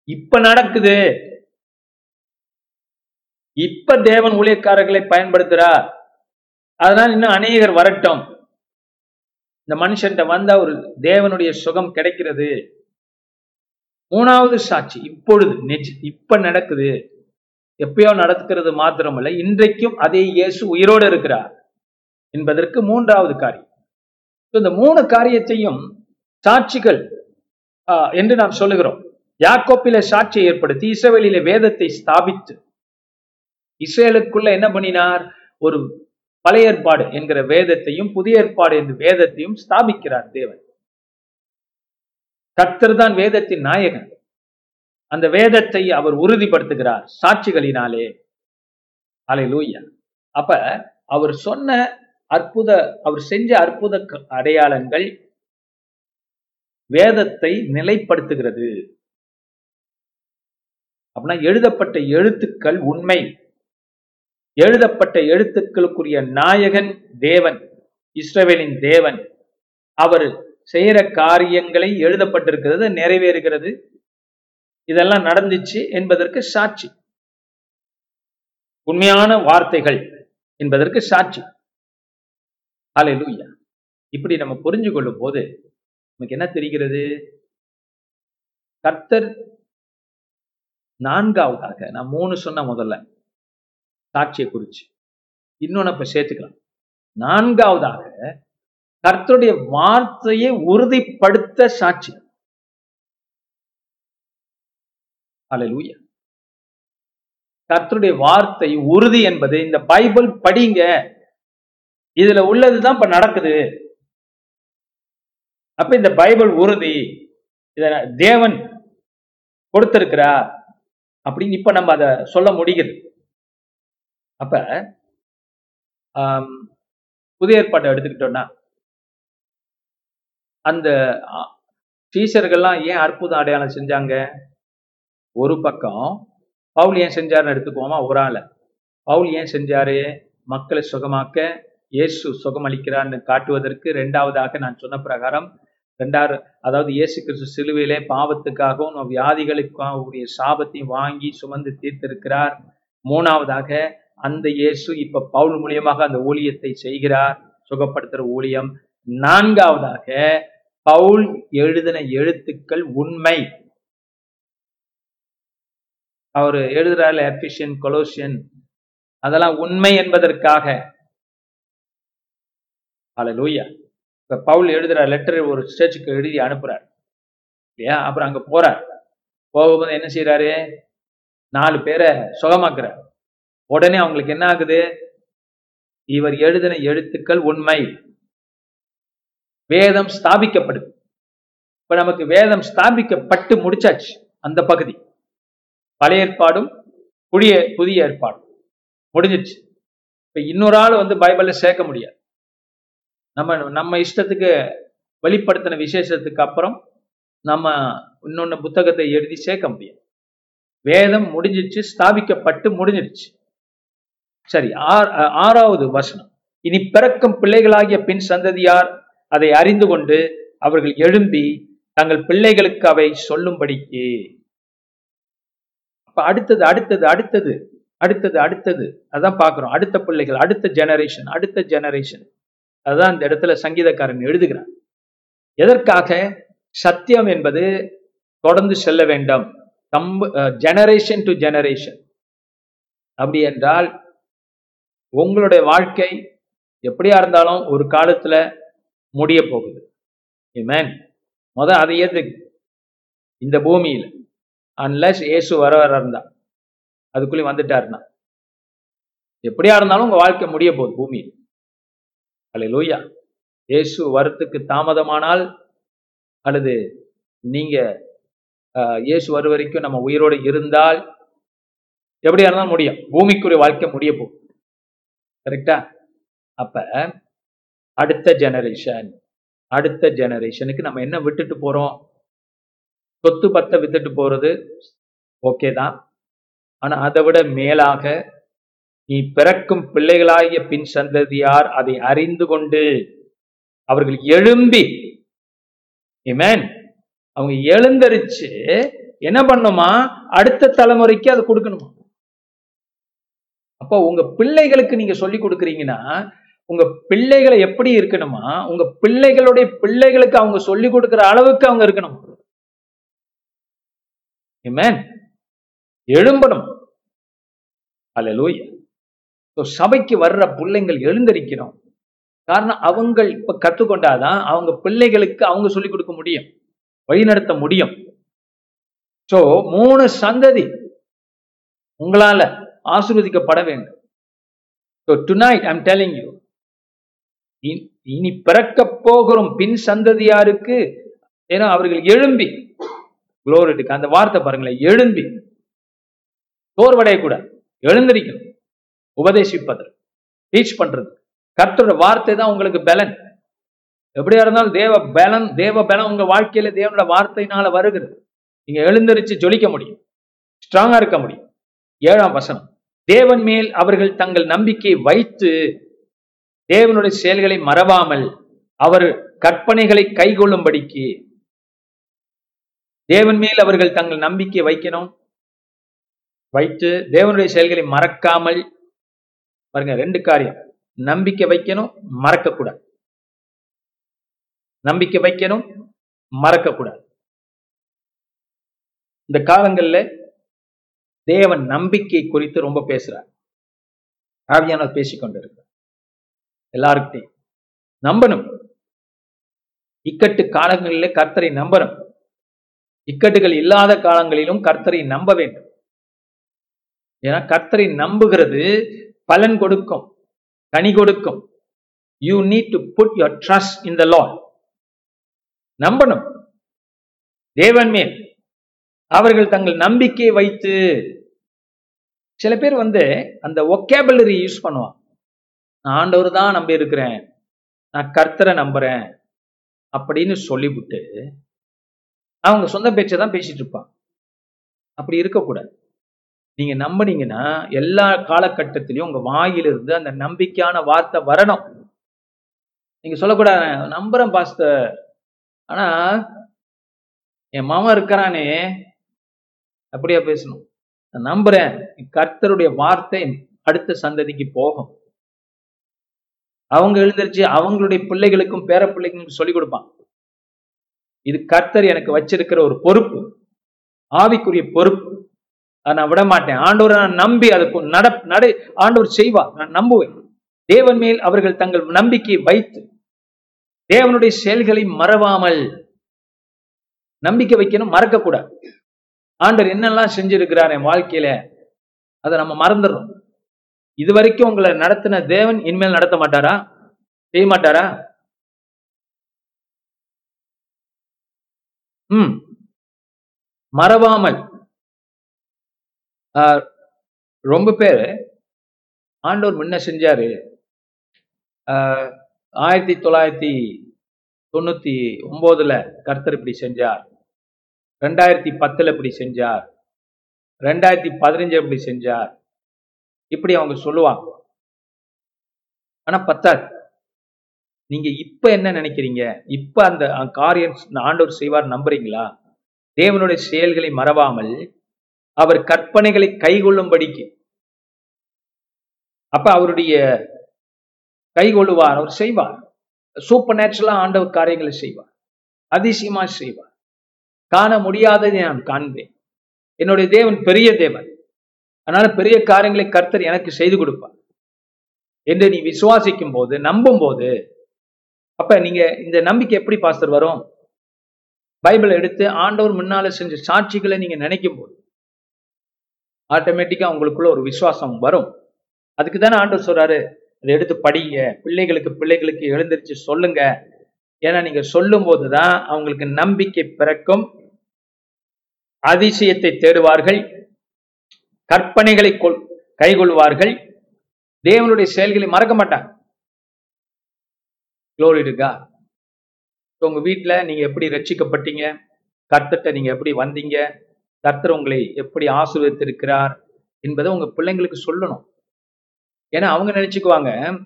Speaker 2: இப்ப நடக்குது. இப்ப தேவன் ஊழியக்காரர்களை பயன்படுத்துறார். அதனால இன்னும் அநேகர் வரட்டும். இந்த மனுஷன்ட்ட வந்தா ஒரு தேவனுடைய சுகம் கிடைக்கிறது. மூணாவது சாட்சி இப்பொழுது இப்ப நடக்குது. எப்பயோ நடக்கிறது மாத்திரமல்ல இன்றைக்கும் அதே இயேசு உயிரோடு இருக்கிறார் என்பதற்கு மூன்றாவது காரியம். இந்த மூணு காரியத்தையும் சாட்சிகள் ஆஹ், என்று நாம் சொல்லுகிறோம். யாக்கோப்பில சாட்சியை ஏற்படுத்தி இஸ்ரவேலிலே வேதத்தை ஸ்தாபித்து இஸ்ரேலுக்குள்ள என்ன பண்ணினார்? ஒரு பழைய ஏற்பாடு என்கிற வேதத்தையும் புதிய ஏற்பாடு என்ற வேதத்தையும் ஸ்தாபிக்கிறார் தேவன். கர்த்தர் தான் வேதத்தின் நாயகன். அந்த வேதத்தை அவர் உறுதிப்படுத்துகிறார் சாட்சிகளினாலே. அலை லூயா அப்ப அவர் சொன்ன அற்புத அவர் செஞ்ச அற்புத அடையாளங்கள் வேதத்தை நிலைப்படுத்துகிறது. அப்படின்னா எழுதப்பட்ட எழுத்துக்கள் உண்மை. எழுதப்பட்ட எழுத்துக்களுக்குரிய நாயகன் தேவன் இஸ்ரவேலின் தேவன். அவர் செய்யற காரியங்களை எழுதப்பட்டிருக்கிறது நிறைவேறுகிறது. இதெல்லாம் நடந்துச்சு என்பதற்கு சாட்சி. உண்மையான வார்த்தைகள் என்பதற்கு சாட்சி. ஹalleluya. இப்படி நம்ம புரிஞ்சு கொள்ளும் போது நமக்கு என்ன தெரிகிறது? கர்த்தர் நான்காவதாக நான் மூணு சொன்ன முதல்ல சாட்சியை குறிச்சு. இன்னொன்னு இப்ப சேர்த்துக்கலாம். நான்காவதாக கர்த்தருடைய வார்த்தையை உறுதிப்படுத்த சாட்சி. அலலூயா கர்த்தருடைய வார்த்தை உறுதி என்பது இந்த பைபிள் படிங்க. இதுல உள்ளதுதான் இப்ப நடக்குது. அப்ப இந்த பைபிள் உறுதி. இத தேவன் கொடுத்திருக்கிறார். அப்படின்னு இப்ப நம்ம அதை சொல்ல முடியுது அப்ப புதிய ஏற்பாட்டை எடுத்துக்கிட்டோம்னா அந்த டீச்சர்கள்லாம் ஏன் அற்புதம் அடையாளம் செஞ்சாங்க? ஒரு பக்கம் பவுல் ஏன் செஞ்சாருன்னு எடுத்துக்குவோமா? ஒரு ஆளை. பவுல் ஏன் செஞ்சாரு? மக்களை சுகமாக்க இயேசு சுகமளிக்கிறான்னு காட்டுவதற்கு ரெண்டாவதாக நான் சொன்ன பிரகாரம் ரெண்டாவது அதாவது இயேசு கிறிஸ்து சிலுவையிலே பாவத்துக்காகவும் நம் வியாதிகளுக்காக சாபத்தையும் வாங்கி சுமந்து தீர்த்திருக்கிறார். மூணாவதாக அந்த இயேசு இப்ப பவுல் மூலியமாக அந்த ஊழியத்தை செய்கிறார். சுகப்படுத்துகிற ஊழியம். நான்காவதாக பவுல் எழுதின எழுத்துக்கள் உண்மை. அவர் எழுதுறாரு எபிஷியன் கொலோசியன் அதெல்லாம் உண்மை என்பதற்காக. லூயா இப்ப பவுல் எழுதுற லெட்டர் ஒரு ஸ்டேஜுக்கு எழுதி அனுப்புறார். இல்லையா? அப்புறம் அங்க போறார். போகும்போது என்ன செய்யறாரு நாலு பேரை சுகமாக்குறார். உடனே அவங்களுக்கு என்ன ஆகுது? இவர் எழுதின எழுத்துக்கள் உண்மை. வேதம் ஸ்தாபிக்கப்படுது இப்ப நமக்கு வேதம் ஸ்தாபிக்கப்பட்டு முடிச்சாச்சு அந்த பகுதி. பழைய ஏற்பாடும் புதிய புதிய ஏற்பாடும். முடிஞ்சிடுச்சு. இப்போ இன்னொரு ஆள் வந்து பைபிளில் சேர்க்க முடியாது. நம்ம நம்ம இஷ்டத்துக்கு வெளிப்படுத்தின விசேஷத்துக்கு அப்புறம் நம்ம இன்னொன்று புத்தகத்தை எழுதி சேர்க்க முடியாது. வேதம் முடிஞ்சிச்சு ஸ்தாபிக்கப்பட்டு முடிஞ்சிருச்சு சரி ஆறாவது வசனம். இனி பிறக்கும் பிள்ளைகளாகிய பின் சந்ததியார் அதை அறிந்து கொண்டு அவர்கள் எழும்பி தங்கள் பிள்ளைகளுக்கு அவை சொல்லும்படிக்கு அடுத்தது அடுத்தது அடுத்தது அடுத்தது அடுத்தது. அதான் பார்க்குறோம். அடுத்த பிள்ளைகள் அடுத்த ஜெனரேஷன் அடுத்த ஜெனரேஷன் அதுதான் இந்த இடத்துல சங்கீதக்காரன் எழுதுகிறான். எதற்காக? சத்தியம் என்பது தொடர்ந்து செல்ல வேண்டும். தம்பு ஜெனரேஷன் டு ஜெனரேஷன் அப்படி என்றால் உங்களுடைய வாழ்க்கை எப்படியா இருந்தாலும் ஒரு காலத்துல முடிய போகுது. மேன் முத அதை ஏற்று இந்த பூமியில. அன்லஸ் இயேசு வர வர இருந்தா. அதுக்குள்ளே வந்துட்டாருன்னா. எப்படியா இருந்தாலும் உங்க வாழ்க்கை முடிய போகுது காலை லூயா இயேசு வரத்துக்கு தாமதமானால் அல்லது நீங்க இயேசு வரும் வரைக்கும் நம்ம உயிரோடு இருந்தால் எப்படியா இருந்தாலும் முடியும். பூமிக்குரிய வாழ்க்கை முடிய போகும் கரெக்டா அப்ப அடுத்த ஜெனரேஷன் அடுத்த ஜெனரேஷனுக்கு நம்ம என்ன விட்டுட்டு போறோம்? சொத்து பத்தை வித்துட்டு போறது ஓகே தான். ஆனா அதை விட மேலாக நீ பிறக்கும் பிள்ளைகளாகிய பின் சந்ததியார் அதை அறிந்து கொண்டு அவர்கள் எழும்பி இமேன் அவங்க எழுந்தரிச்சு என்ன பண்ணுமா? அடுத்த தலைமுறைக்கு அதை கொடுக்கணுமா? அப்போ உங்க பிள்ளைகளுக்கு நீங்க சொல்லி கொடுக்குறீங்கன்னா உங்க பிள்ளைகளை எப்படி இருக்கணுமா? உங்க பிள்ளைகளுடைய பிள்ளைகளுக்கு அவங்க சொல்லி கொடுக்கிற அளவுக்கு அவங்க இருக்கணும். எழும்பணும். அல்லேலூயா So, சபைக்கு வர்ற பிள்ளைங்கள் எழுந்திருக்கிறோம். காரணம் அவங்க இப்ப கத்துக்கொண்டாதான் அவங்க பிள்ளைகளுக்கு அவங்க சொல்லிக் கொடுக்க முடியும். வழிநடத்த முடியும். சோ மூணு சந்ததி உங்களால ஆசிர்வதிக்கப்பட வேண்டும். So tonight I'm telling you இனி பிறக்க போகிறோம். பின் சந்ததியாருக்கு ஏன்னா அவர்கள் எழும்பி குளோரிட்டுக்கு அந்த வார்த்தை பாருங்களேன் எழும்பி. சோர்வடையக்கூடாது. எழுந்திருக்கணும். உபதேசிப்பதற்கு. டீச் பண்றது கர்த்தரோட வார்த்தை தான் உங்களுக்கு பலன். எப்படியா இருந்தாலும் தேவ பலன் தேவ பலன் உங்க வாழ்க்கையில தேவனோட வார்த்தையினால வருகிறது. நீங்க எழுந்தரிச்சு ஜொலிக்க முடியும். ஸ்ட்ராங்கா இருக்க முடியும். ஏழாம் வசனம். தேவன் மேல் அவர்கள் தங்கள் நம்பிக்கையை வைத்து தேவனுடைய செயல்களை மறவாமல் அவர் கற்பனைகளை கைகொள்ளும்படிக்கு தேவன் மேல் அவர்கள் தங்கள் நம்பிக்கை வைக்கணும். வைத்து தேவனுடைய செயல்களை மறக்காமல் பாருங்க ரெண்டு காரியம். நம்பிக்கை வைக்கணும் மறக்கக்கூடாது. நம்பிக்கை வைக்கணும் மறக்கக்கூடாது. இந்த காலங்கள்ல தேவன் நம்பிக்கை குறித்து ரொம்ப பேசுறார். ஆவியானவர் பேசிக்கொண்டிருக்கிறார் எல்லாருக்கிட்டையும். நம்பணும். இக்கட்டு காலங்களில் கர்த்தரை நம்பணும். இக்கட்டுகள் இல்லாத காலங்களிலும் கர்த்தரை நம்ப வேண்டும். ஏன்னா கர்த்தரை நம்புகிறது பலன் கொடுக்கும் கனி கொடுக்கும். You need to put your trust in the Lord நம்பணும். தேவன் மேல். அவர்கள் தங்கள் நம்பிக்கையை வைத்து. சில பேர் வந்து அந்த ஒகேபலரி யூஸ் பண்ணுவான் நான் ஆண்டவர் தான் நம்பி இருக்கிறேன் நான் கர்த்தரை நம்புறேன். அப்படின்னு சொல்லிவிட்டு அவங்க சொந்த பேச்சை தான் பேசிட்டு இருப்பான். அப்படி இருக்கக்கூடாது. நீங்க நம்புனீங்கன்னா எல்லா காலகட்டத்திலையும் உங்க வாயிலிருந்து அந்த நம்பிக்கையான வார்த்தை வரணும். நீங்க சொல்லக்கூடாது நம்புறேன் பாஸ்தர் ஆனா என் மாமா இருக்கிறானே. அப்படியா பேசணும். நான் நம்புறேன் கர்த்தருடைய வார்த்தை அடுத்த சந்ததிக்கு போகும். அவங்க எழுந்திருச்சு அவங்களுடைய பிள்ளைகளுக்கும் பேர பிள்ளைகளுக்கும் சொல்லிக் கொடுப்பான். இது கர்த்தர் எனக்கு வச்சிருக்கிற ஒரு பொறுப்பு. ஆவிக்குரிய பொறுப்பு. அதை நான் விட மாட்டேன் ஆண்டவரை நான் நம்பி அதுக்கு நட நட ஆண்டவர் செய்வார். நான் நம்புவேன். தேவன் மேல் அவர்கள் தங்கள் நம்பிக்கையை வைத்து தேவனுடைய செயல்களை மறவாமல் நம்பிக்கை வைக்கணும் மறக்க கூடாது ஆண்டவர் என்னெல்லாம் செஞ்சிருக்கிறார் என் வாழ்க்கையில அதை நம்ம மறந்துடுறோம். இது வரைக்கும் உங்களை நடத்தின தேவன் இனிமேல் நடத்த மாட்டாரா? செய்ய மாட்டாரா? ம். மறவாமல். ஆஹ், ரொம்ப பேர் ஆண்டோர் முன்ன செஞ்சாரு. ஆஹ், ஆயிரத்தி தொள்ளாயிரத்தி தொண்ணூத்தி ஒன்பதுல கர்த்தர் இப்படி செஞ்சார். ரெண்டாயிரத்தி பத்துல இப்படி செஞ்சார். ரெண்டாயிரத்தி பதினஞ்சு இப்படி செஞ்சார். இப்படி அவங்க சொல்லுவாங்க. ஆனா பத்தாது. நீங்க இப்ப என்ன நினைக்கிறீங்க? இப்ப அந்த காரியம் ஆண்டவர் செய்வார் நம்புறீங்களா? தேவனுடைய செயல்களை மறவாமல் அவர் கற்பனைகளை கைகொள்ளும்படிக்கு. அப்ப அவருடைய கைகொள்ளுவார் அவர் செய்வார். சூப்பர் நேச்சுரலா ஆண்டவர் காரியங்களை செய்வார். அதிசயமா செய்வார். காண முடியாததை நான் காண்பேன். என்னுடைய தேவன் பெரிய தேவன். அதனால பெரிய காரியங்களை கர்த்தர் எனக்கு செய்து கொடுப்பார். என்று நீ விசுவாசிக்கும் போது நம்பும் போது அப்ப நீங்க இந்த நம்பிக்கை எப்படி பாஸ்டர் வரும்? பைபிளை எடுத்து ஆண்டவர் முன்னால செஞ்ச சாட்சிகளை நீங்க நினைக்கும் போது ஆட்டோமேட்டிக்கா உங்களுக்குள்ள ஒரு விசுவாசம் வரும். அதுக்கு தானே ஆண்டவர் சொல்றாரு அதை எடுத்து படிங்க. பிள்ளைகளுக்கு பிள்ளைகளுக்கு எழுந்திருச்சு சொல்லுங்க. ஏன்னா நீங்க சொல்லும் போதுதான் அவங்களுக்கு நம்பிக்கை பிறக்கும். அதிசயத்தை தேடுவார்கள். கற்பனைகளை கொள் கைகொள்வார்கள். தேவனுடைய செயல்களை மறக்க மாட்டாங்க. Glory to God. So, உங்க வீட்டுல நீங்க எப்படி ரட்சிக்கப்பட்டீங்க? கர்த்தர்ட்ட நீங்க எப்படி வந்தீங்க? கர்த்தர் உங்களை எப்படி ஆசீர்வதித்திருக்கிறார் என்பதை உங்க பிள்ளைங்களுக்கு சொல்லணும். ஏன்னா அவங்க நினைச்சுக்குவாங்க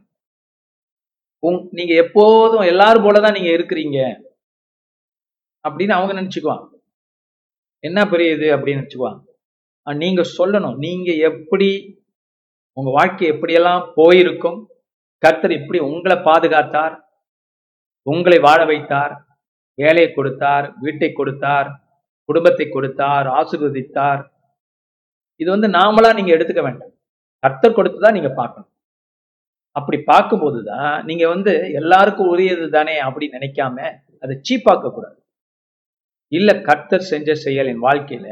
Speaker 2: உங் நீங்க எப்போதும் எல்லாரும் போலதான் நீங்க இருக்கிறீங்க அப்படின்னு அவங்க நினச்சிக்குவாங்க. என்ன பெரிய இது அப்படின்னு நினச்சிக்குவாங்க. நீங்கள் நீங்க சொல்லணும் நீங்க எப்படி உங்க வாழ்க்கை எப்படியெல்லாம் போயிருக்கும் கர்த்தர் இப்படி உங்களை பாதுகாத்தார் உங்களை வாழ வைத்தார் வேலையை கொடுத்தார் வீட்டை கொடுத்தார் குடும்பத்தை கொடுத்தார் ஆசீர்வதித்தார். இது வந்து நாமளா நீங்க எடுத்துக்க வேண்டாம். கர்த்தர் கொடுத்துதான் நீங்க பார்க்கணும். அப்படி பார்க்கும்போது தான் நீங்க வந்து எல்லாருக்கும் உரியது தானே அப்படின்னு நினைக்காம அதை சீப்பாக்க கூடாது இல்ல கர்த்தர் செஞ்ச செயல் என் வாழ்க்கையில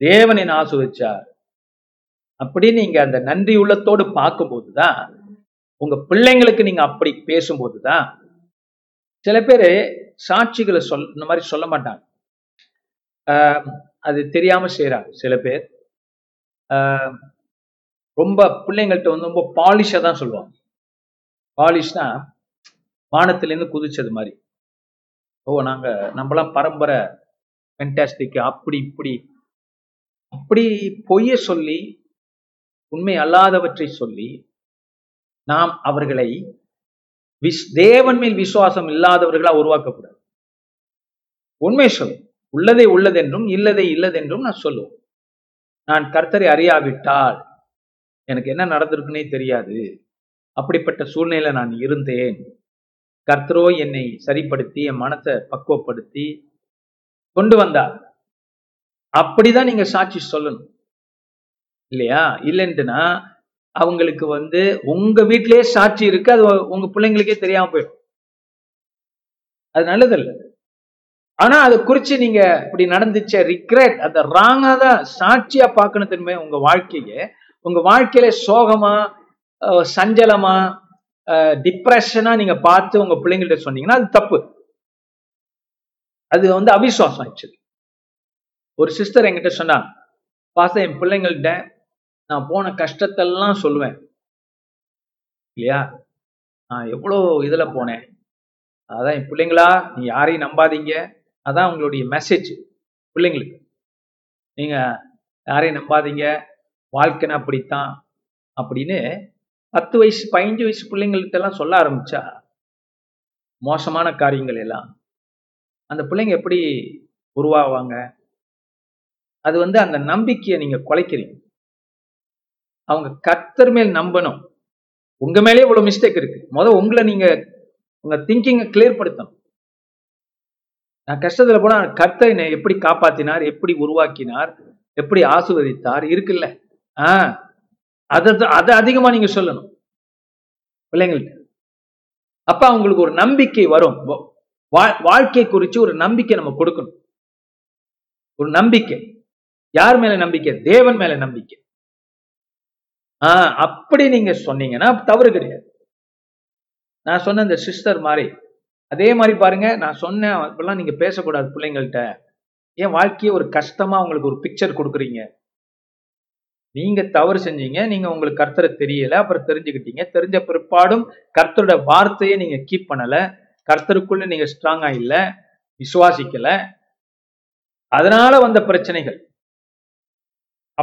Speaker 2: தேவன் என்ன ஆசுவச்சார் அப்படின்னு நீங்க அந்த நன்றி உள்ளத்தோடு பார்க்கும்போதுதான் உங்க பிள்ளைங்களுக்கு நீங்க அப்படி பேசும்போது தான் சில பேர் சாட்சிகளை சொல் இந்த மாதிரி சொல்ல மாட்டாங்க. ஆஹ் அது தெரியாம செய்றாங்க சில பேர். ஆஹ் ரொம்ப பிள்ளைங்கள்ட்ட வந்து ரொம்ப பாலிஷா தான் சொல்லுவாங்க. பாலிஷ்னா வானத்திலேருந்து குதிச்சது மாதிரி. ஓ நாங்க நம்மளாம் பரம்பரை ஃபென்டாஸ்டிக் அப்படி இப்படி. அப்படி பொய்ய சொல்லி உண்மை அல்லாதவற்றை சொல்லி நாம் அவர்களை விஸ் தேவன் மேல் விசுவாசம் இல்லாதவர்களா உருவாக்கக்கூடாது. உண்மை சொல் உள்ளதை உள்ளதென்றும் இல்லதை இல்லதென்றும் நான் சொல்லுவோம் நான் கர்த்தரை அறியாவிட்டால் எனக்கு என்ன நடந்திருக்குன்னே தெரியாது. அப்படிப்பட்ட சூழ்நிலையில நான் இருந்தேன். கர்த்தரோ என்னை சரிப்படுத்தி என் மனத்தை பக்குவப்படுத்தி கொண்டு வந்தார். அப்படிதான் நீங்க சாட்சி சொல்லணும். இல்லையா? இல்லைன்ட்டுனா அவங்களுக்கு வந்து உங்க வீட்டிலேயே சாட்சி இருக்கு அது உங்க பிள்ளைங்களுக்கே தெரியாம போயிடும். அது நல்லதில்ல. ஆனா அதை குறிச்சு நீங்க இப்படி நடந்துச்ச ரிக்ரெட் அந்த ராங்கா தான் சாட்சியா பார்க்கணும் திரும்ப உங்க வாழ்க்கைய. உங்க வாழ்க்கையில சோகமா அஹ், சஞ்சலமா டிப்ரெஷனா நீங்க பார்த்து உங்க பிள்ளைங்கள்ட்ட சொன்னீங்கன்னா அது தப்பு. அது வந்து அவிசுவாசம் ஆக்சுவலி ஒரு சிஸ்டர் என்கிட்ட சொன்னாங்க பாச என் பிள்ளைங்கள்ட்ட நான் போன கஷ்டத்தெல்லாம் சொல்லுவேன். இல்லையா? நான் எவ்வளோ இதில் போனேன். அதான் என் பிள்ளைங்களா நீ யாரையும் நம்பாதீங்க. அதான் உங்களுடைய மெசேஜ் பிள்ளைங்களுக்கு. நீங்கள் யாரையும் நம்பாதீங்க. வாழ்க்கைனா அப்படித்தான் அப்படின்னு பத்து வயசு பதினஞ்சு வயசு பிள்ளைங்கள்ட்ட எல்லாம் சொல்ல ஆரம்பிச்சா மோசமான காரியங்கள் எல்லாம். அந்த பிள்ளைங்க எப்படி உருவாவாங்க? அது வந்து அந்த நம்பிக்கையை நீங்கள் குலைக்கிறீங்க. அவங்க கத்தர் மேல் நம்பணும். உங்க மேலே இவ்வளவு மிஸ்டேக் இருக்கு. முதல் உங்களை நீங்க உங்க திங்கிங்கை கிளியர் படுத்தணும். நான் கஷ்டத்துல போனா கர்த்தர் என்னை எப்படி காப்பாத்தினார் எப்படி உருவாக்கினார் எப்படி ஆசுவதித்தார் இருக்குல்ல. ஆஹ் அதை அதை அதிகமா நீங்க சொல்லணும். பிள்ளைங்கள்ட்ட. அப்ப அவங்களுக்கு ஒரு நம்பிக்கை வரும். வாழ்க்கை குறித்து ஒரு நம்பிக்கை நம்ம கொடுக்கணும். ஒரு நம்பிக்கை. யார் மேல நம்பிக்கை? தேவன் மேல நம்பிக்கை. அப்படி நீங்க சொன்னீங்கன்னா தவறு கிடையாது. நான் சொன்ன இந்த சிஸ்டர் மாதிரி அதே மாதிரி பாருங்க நான் சொன்னேன் இப்பெல்லாம் நீங்க பேசக்கூடாது பிள்ளைங்கள்ட்ட. ஏன் வாழ்க்கையை ஒரு கஷ்டமா உங்களுக்கு ஒரு பிக்சர் கொடுக்குறீங்க. நீங்க தவறு செஞ்சீங்க நீங்க உங்களுக்கு கர்த்தரை தெரியல அப்புறம் தெரிஞ்சுக்கிட்டீங்க. தெரிஞ்ச பிற்பாடும் கர்த்தரோட வார்த்தையை நீங்க கீப் பண்ணல. கர்த்தருக்குள்ள நீங்க ஸ்ட்ராங்கா இல்லை விசுவாசிக்கல. அதனால வந்த பிரச்சனைகள்.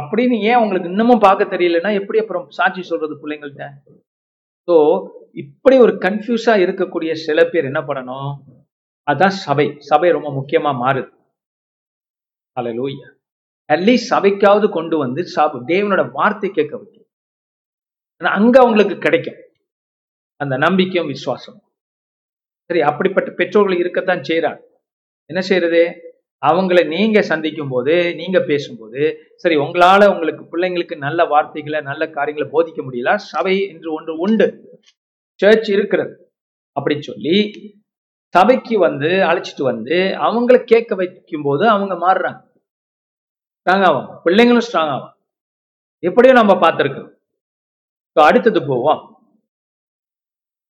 Speaker 2: அப்படின்னு ஏன் உங்களுக்கு இன்னமும் பார்க்க தெரியலன்னா எப்படி அப்புறம் சாட்சி சொல்றது பிள்ளைங்கள்ட்ட? ஸோ இப்படி ஒரு கன்ஃபியூஸா இருக்கக்கூடிய சில பேர் என்ன பண்ணணும்? அதான் சபை. சபை ரொம்ப முக்கியமா மாறுது. அல்ல லூயா அட்லீஸ்ட் சபைக்காவது கொண்டு வந்து சாப் தேவனோட வார்த்தை கேட்க வைக்கும். அங்க அவங்களுக்கு கிடைக்கும். அந்த நம்பிக்கையும் விசுவாசம் சரி அப்படிப்பட்ட பெற்றோர்கள் இருக்கத்தான் செய்யறாங்க என்ன செய்யறது அவங்கள நீங்க சந்திக்கும் போது நீங்க பேசும்போது சரி உங்களால உங்களுக்கு பிள்ளைங்களுக்கு நல்ல வார்த்தைகளை நல்ல காரியங்களை போதிக்க முடியல சபை என்று ஒன்று உண்டு. சர்ச் இருக்கிறது. அப்படி சொல்லி சபைக்கு வந்து அழைச்சிட்டு வந்து அவங்கள கேட்க வைக்கும் போது அவங்க மாறுறாங்க. ஸ்ட்ராங் ஆகும் பிள்ளைங்களும் ஸ்ட்ராங் ஆகும் எப்படியும் நம்ம பார்த்துருக்கோம் அடுத்தது போவோம்.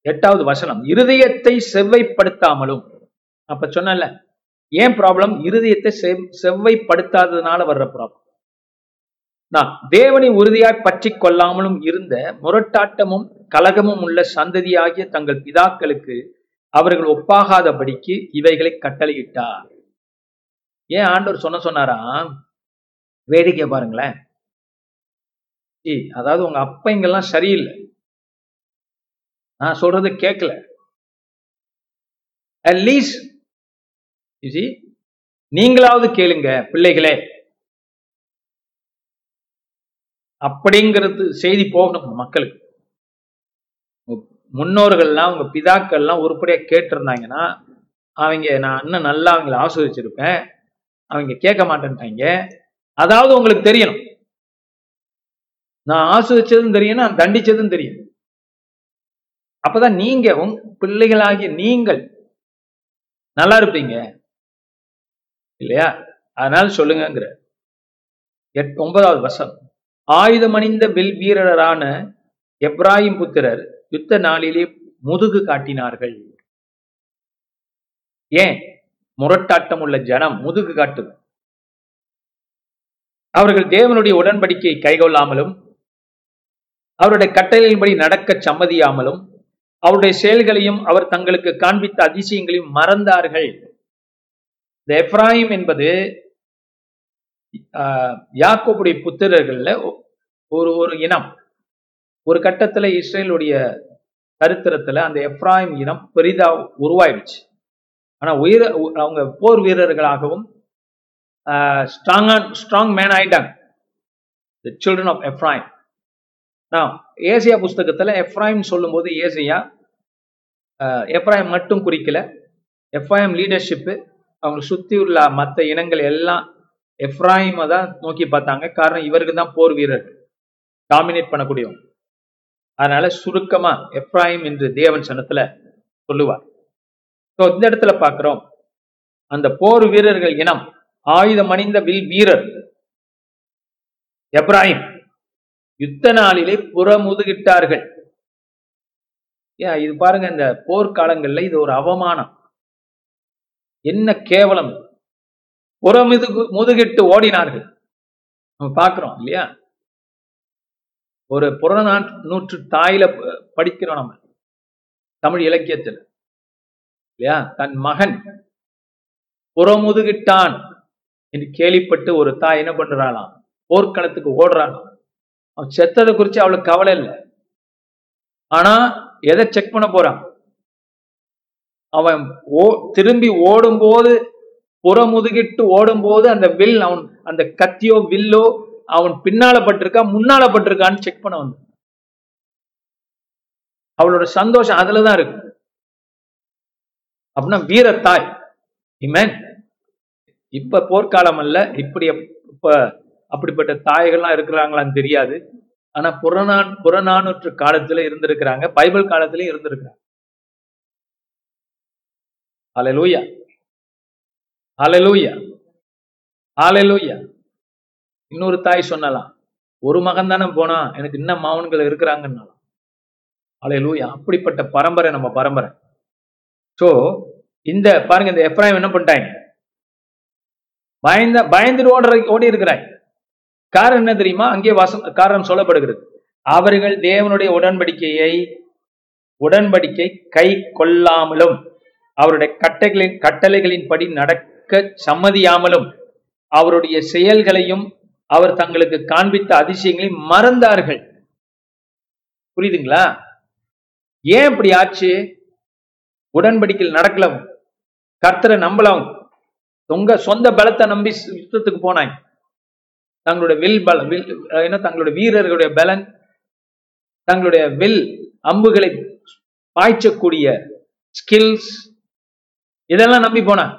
Speaker 2: எட்டாவது வசனம். இருதயத்தை செவ்வைப்படுத்தாமலும். அப்ப சொன்னல ஏன் ப்ராப்ளம் இருதயத்தை செவ்வைப்படுத்தாததுனால வர்ற ப்ராப்ளம் நான் தேவனை உறுதியாய் பற்றி கொள்ளாமலும் இருந்த முரட்டாட்டமும் கலகமும் உள்ள சந்ததியாகிய தங்கள் பிதாக்களுக்கு அவர்கள் ஒப்பாகாதபடிக்கு இவைகளை கட்டளையிட்டார். ஏன் ஆண்டவர் சொன்ன சொன்னாரா? வேடிக்கை பாருங்களேன். அதாவது உங்க அப்பைங்கெல்லாம் சரியில்லை. நான் சொல்றது கேட்கல அட்லீஸ்ட் நீங்களாவது கேளுங்க பிள்ளைகளே. அப்படிங்கிறது செய்தி போகணும் மக்களுக்கு. முன்னோர்கள்லாம் உங்க பிதாக்கள்லாம் உருப்படியா கேட்டிருந்தாங்கன்னா அவங்க நான் இன்னும் நல்லா அவங்கள ஆஸ்வதிச்சிருப்பேன். அவங்க கேட்க மாட்டேன்ட்டாங்க. அதாவது உங்களுக்கு தெரியணும். நான் ஆஸ்வதிச்சதும் தெரியும் நான் தண்டிச்சதும் தெரியும். அப்பதான் நீங்க பிள்ளைகளாகிய நீங்கள் நல்லா இருப்பீங்க. இல்லையா? அதனால சொல்லுங்கிற எட் ஒன்பதாவது வசம் ஆயுதமணிந்த வில் வீரரான எப்ராஹிம் புத்திரர் யுத்த நாளிலே முதுகு காட்டினார்கள். ஏன்? முரட்டாட்டம் உள்ள ஜனம் முதுகு காட்டுது. அவர்கள் தேவனுடைய உடன்படிக்கையை கைகொள்ளாமலும் அவருடைய கட்டளையின்படி நடக்க சம்மதியாமலும் அவருடைய செயல்களையும் அவர் தங்களுக்கு காண்பித்த அதிசயங்களையும் மறந்தார்கள். இந்த எப்ராஹிம் என்பது யாக்கோபுடைய புத்திரர்கள்ல ஒரு ஒரு இனம். ஒரு கட்டத்துல இஸ்ரேலுடைய சரித்திரத்துல அந்த எப்ராஹிம் இனம் பெரிதா உருவாயிடுச்சு. ஆனா உயிர அவங்க போர் வீரர்களாகவும் ஸ்ட்ராங் ஸ்ட்ராங் மேன் ஆயிட்டாங்க. த சில்ட்ரன் ஆஃப் எப்ராஹிம் நான் ஏசியா புஸ்தகத்துல எப்ராஹிம் சொல்லும்போது ஏசியா எப்ராஹிம் மட்டும் குறிக்கல. எப்ராஹிம் லீடர்ஷிப்பு அவங்க சுத்தி உள்ள மற்ற இனங்கள் எல்லாம் எப்ராஹிமை தான் நோக்கி பார்த்தாங்க. காரணம் இவருக்கு தான் போர் வீரர். டாமினேட் பண்ணக்கூடியவங்க அதனால சுருக்கமா எப்ராஹிம் என்று தேவன் சனத்துல சொல்லுவார். ஸோ இந்த இடத்துல பார்க்குறோம். அந்த போர் வீரர்கள் இனம் ஆயுதம் அணிந்த வில் வீரர். எப்ராஹிம். யுத்த நாளிலே புறமுதுகிட்டார்கள். ஏன் இது பாருங்க இந்த போர்க்காலங்கள்ல இது ஒரு அவமானம். என்ன கேவலம்? புறமிது முதுகிட்டு ஓடினார்கள். நம்ம பார்க்கிறோம் இல்லையா? ஒரு புறநானூற்று தாயில படிக்கிறோம் நம்ம தமிழ் இலக்கியத்தில் இல்லையா? தன் மகன் புறமுதுகிட்டான் என்று கேள்விப்பட்டு ஒரு தாய் என்ன பண்றாளாம்? போர்க்களத்துக்கு ஓடுறாளாம். அவன் செத்ததை குறித்து அவளுக்கு கவலை இல்லை. ஆனா எதை செக் பண்ண போறான்? அவன் ஓ திரும்பி ஓடும்போது புறமுதுகிட்டு ஓடும்போது அந்த வில் அவன் அந்த கத்தியோ வில்லோ அவன் பின்னால பட்டிருக்கா முன்னால பட்டிருக்கான்னு செக் பண்ண வந்து அவளோட சந்தோஷம் அதுலதான் இருக்கு. அப்படின்னா வீரத்தாய் இமேன் இப்ப போர்க்காலம் அல்ல இப்படி இப்ப அப்படிப்பட்ட தாய்கள்லாம் இருக்கிறாங்களான்னு தெரியாது. ஆனா புறநான் புறநானூற்று காலத்துல இருந்திருக்கிறாங்க பைபிள் காலத்திலயும் இருந்திருக்கிறாங்க. ஹalleluya அலலூயா ஹalleluya இன்னொரு தாய் சொன்னலாம் ஒரு மகன் தானே போனா எனக்கு இன்னும் மாவன்கள் இருக்கிறாங்கன்னாலாம். அலலூயா அப்படிப்பட்ட பரம்பரை நம்ம பரம்பரை. ஸோ இந்த பாருங்க இந்த எப்ராயம் என்ன பண்ணிட்டாங்க? பயந்த பயந்துட்டு ஓடுற ஓடி இருக்கிறாய் காரணம் என்ன தெரியுமா? அங்கே வாசம் காரணம் சொல்லப்படுகிறது. அவர்கள் தேவனுடைய உடன்படிக்கையை உடன்படிக்கை கை கொள்ளாமலும் அவருடைய கட்டைகளின் கட்டளைகளின்படி நடக்க சம்மதியாமலும் அவருடைய செயல்களையும் அவர் தங்களுக்கு காண்பித்த அதிசயங்களையும் மறந்தார்கள். புரியுதுங்களா? ஏன் இப்படி ஆச்சு? உடன்படிக்கையில் நடக்கலாம். கர்த்தரை நம்பலாம். உங்க சொந்த பலத்தை நம்பி யுத்தத்துக்கு போனாங்க தங்களுடைய வில் பல வில் என்ன தங்களுடைய வீரர்களுடைய பலன் தங்களுடைய வில் அம்புகளை பாய்ச்சக்கூடிய ஸ்கில்ஸ் இதெல்லாம் நம்பி போனாங்க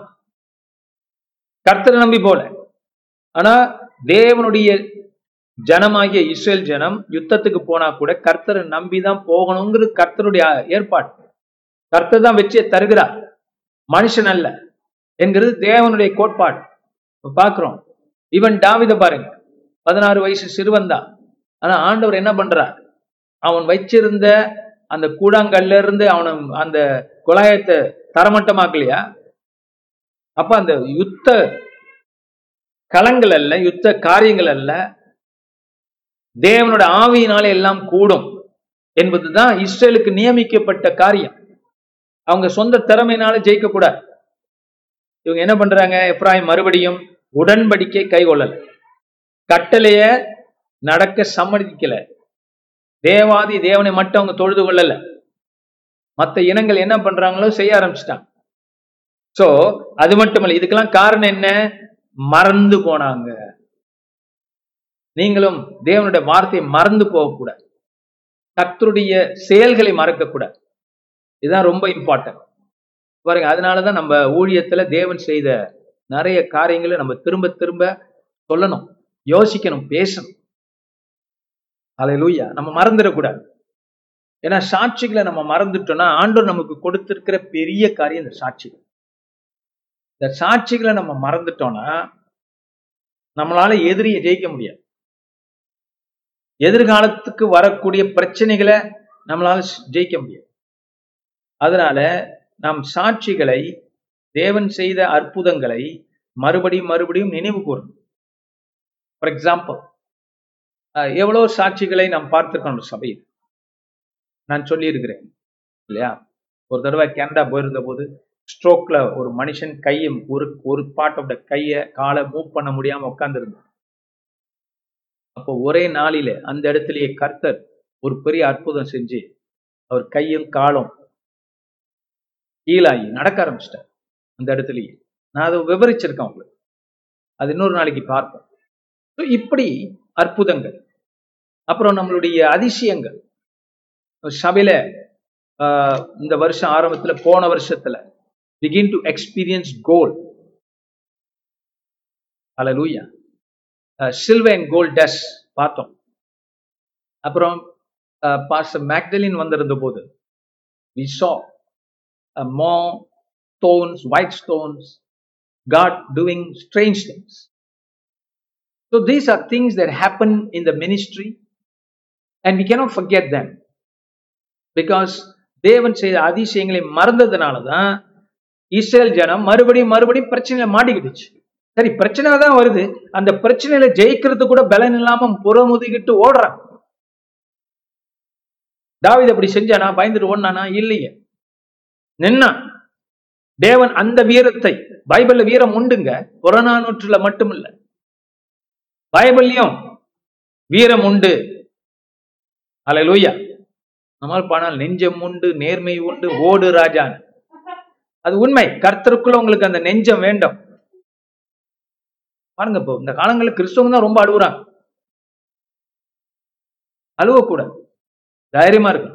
Speaker 2: கர்த்தரை நம்பி போல. ஆனா தேவனுடைய ஜனமாகிய இஸ்ரேல் ஜனம் யுத்தத்துக்கு போனா கூட கர்த்தரை நம்பி தான் போகணுங்கிறது கர்த்தருடைய ஏற்பாடு. கர்த்தர் தான் வெற்றியை தருகிறார். மனுஷன் அல்ல என்கிறது தேவனுடைய கோட்பாடு. பார்க்கிறோம் இவன் டாவித பாருங்க. பதினாறு வயசு சிறுவன் தான். ஆனா ஆண்டவர் என்ன பண்றார்? அவன் வச்சிருந்த அந்த கூடாங்கல்ல இருந்து அவனை அந்த குழாயத்தை தரமட்டமாக்கலையா? அப்ப அந்த யுத்த களங்கள் அல்ல யுத்த காரியங்கள் அல்ல தேவனோட ஆவியினாலே எல்லாம் கூடும் என்பதுதான் இஸ்ரேலுக்கு நியமிக்கப்பட்ட காரியம். அவங்க சொந்த திறமையினால ஜெயிக்க கூடாது இவங்க என்ன பண்றாங்க? எப்ராஹிம் மறுபடியும் உடன்படிக்கை கைகொள்ளல கட்டளைய நடக்க சம்மதிக்கல. தேவாதி தேவனை மட்டும் அவங்க தொழுது கொள்ளல. மற்ற இனங்கள் என்ன பண்றாங்களோ செய்ய ஆரம்பிச்சிட்டாங்க. சோ அது மட்டுமல்ல. இதுக்கெல்லாம் காரணம் என்ன? மறந்து போனாங்க. நீங்களும் தேவனுடைய வார்த்தையை மறந்து போகக்கூடாது. கத்தருடைய செயல்களை மறக்கக்கூடாது. இதுதான் ரொம்ப இம்பார்ட்டன்ட் பாருங்க அதனாலதான் நம்ம ஊழியத்துல தேவன் செய்த நிறைய காரியங்களை நம்ம திரும்ப திரும்ப சொல்லணும் யோசிக்கணும் பேசணும். அலையிலூயா நம்ம மறந்துடக்கூடாது. ஏன்னா சாட்சிகளை நம்ம மறந்துட்டோம்னா ஆண்டோர் நமக்கு கொடுத்திருக்கிற பெரிய காரியம் இந்த சாட்சிகள். இந்த சாட்சிகளை நம்ம மறந்துட்டோம்னா நம்மளால எதிரியை ஜெயிக்க முடியாது. எதிர்காலத்துக்கு வரக்கூடிய பிரச்சனைகளை நம்மளால ஜெயிக்க முடியாது. அதனால நாம் சாட்சிகளை தேவன் செய்த அற்புதங்களை மறுபடியும் மறுபடியும் நினைவு கூறணும். ஃபார் எக்ஸாம்பிள் எவ்வளவு சாட்சிகளை நாம் பார்த்திருக்கோம் சபையில்? நான் சொல்லியிருக்கிறேன் இல்லையா? ஒரு தடவை கனடா போயிருந்த போது ஸ்ட்ரோக்ல ஒரு மனுஷன் கையை ஒரு ஒரு பார்ட் ஆஃப் த கையை காலை மூவ் பண்ண முடியாம உட்காந்துருந்தான் அப்போ ஒரே நாளில அந்த இடத்துலயே கர்த்தர் ஒரு பெரிய அற்புதம் செஞ்சு அவர் கையும் காலும் கீழாகி நடக்க ஆரம்பிச்சிட்டார் அந்த இடத்துலயே. நான் அதை விவரிச்சிருக்கேன் உங்களுக்கு. அது இன்னொரு நாளைக்கு பார்ப்போம். இப்படி அற்புதங்கள் அப்புறம் நம்மளுடைய அதிசயங்கள் சபையில இந்த வருஷம் ஆரம்பத்துல போன வருஷத்துல பிகின் டு எக்ஸ்பீரியன்ஸ் கோல் அல லூயா சில்வர் அண்ட் கோல் டஸ் பார்த்தோம் அப்புறம் பாஸ் மேக்டலின் வந்திருந்த போது we saw more stones white stones God doing strange things so these are things that happen in the ministry and we cannot forget them because தேவன் செய்த அதிசயங்களை மறந்ததுனால தான் இஸ்ரேல் ஜனம் மறுபடியும் மறுபடியும் பிரச்சனையில மாட்டிக்கிடுச்சு சரி பிரச்சனை தான் வருது. அந்த பிரச்சனையில ஜெயிக்கிறது கூட பலன் இல்லாம புறமுதுகிட்டு ஓடுறான். தாவித அப்படி செஞ்சானா? பயந்துட்டு ஓடினானா? இல்லையே. நின்னா தேவன் அந்த வீரத்தை பைபிள்ல வீரம் உண்டுங்க. புறநானூற்றுல மட்டுமில்ல. பைபிள்லயும் வீரம் உண்டு. அலை லூயா நம்மால் பானால் நெஞ்சம் உண்டு நேர்மை உண்டு ஓடு ராஜான். அது உண்மை. கர்த்தருக்குள்ள உங்களுக்கு அந்த நெஞ்சம் வேண்டும். பாருங்க இப்போ இந்த காலங்களில் கிறிஸ்தவங்க தான் ரொம்ப அழுகுறாங்க. அழுவக்கூடாது தைரியமா இருக்கு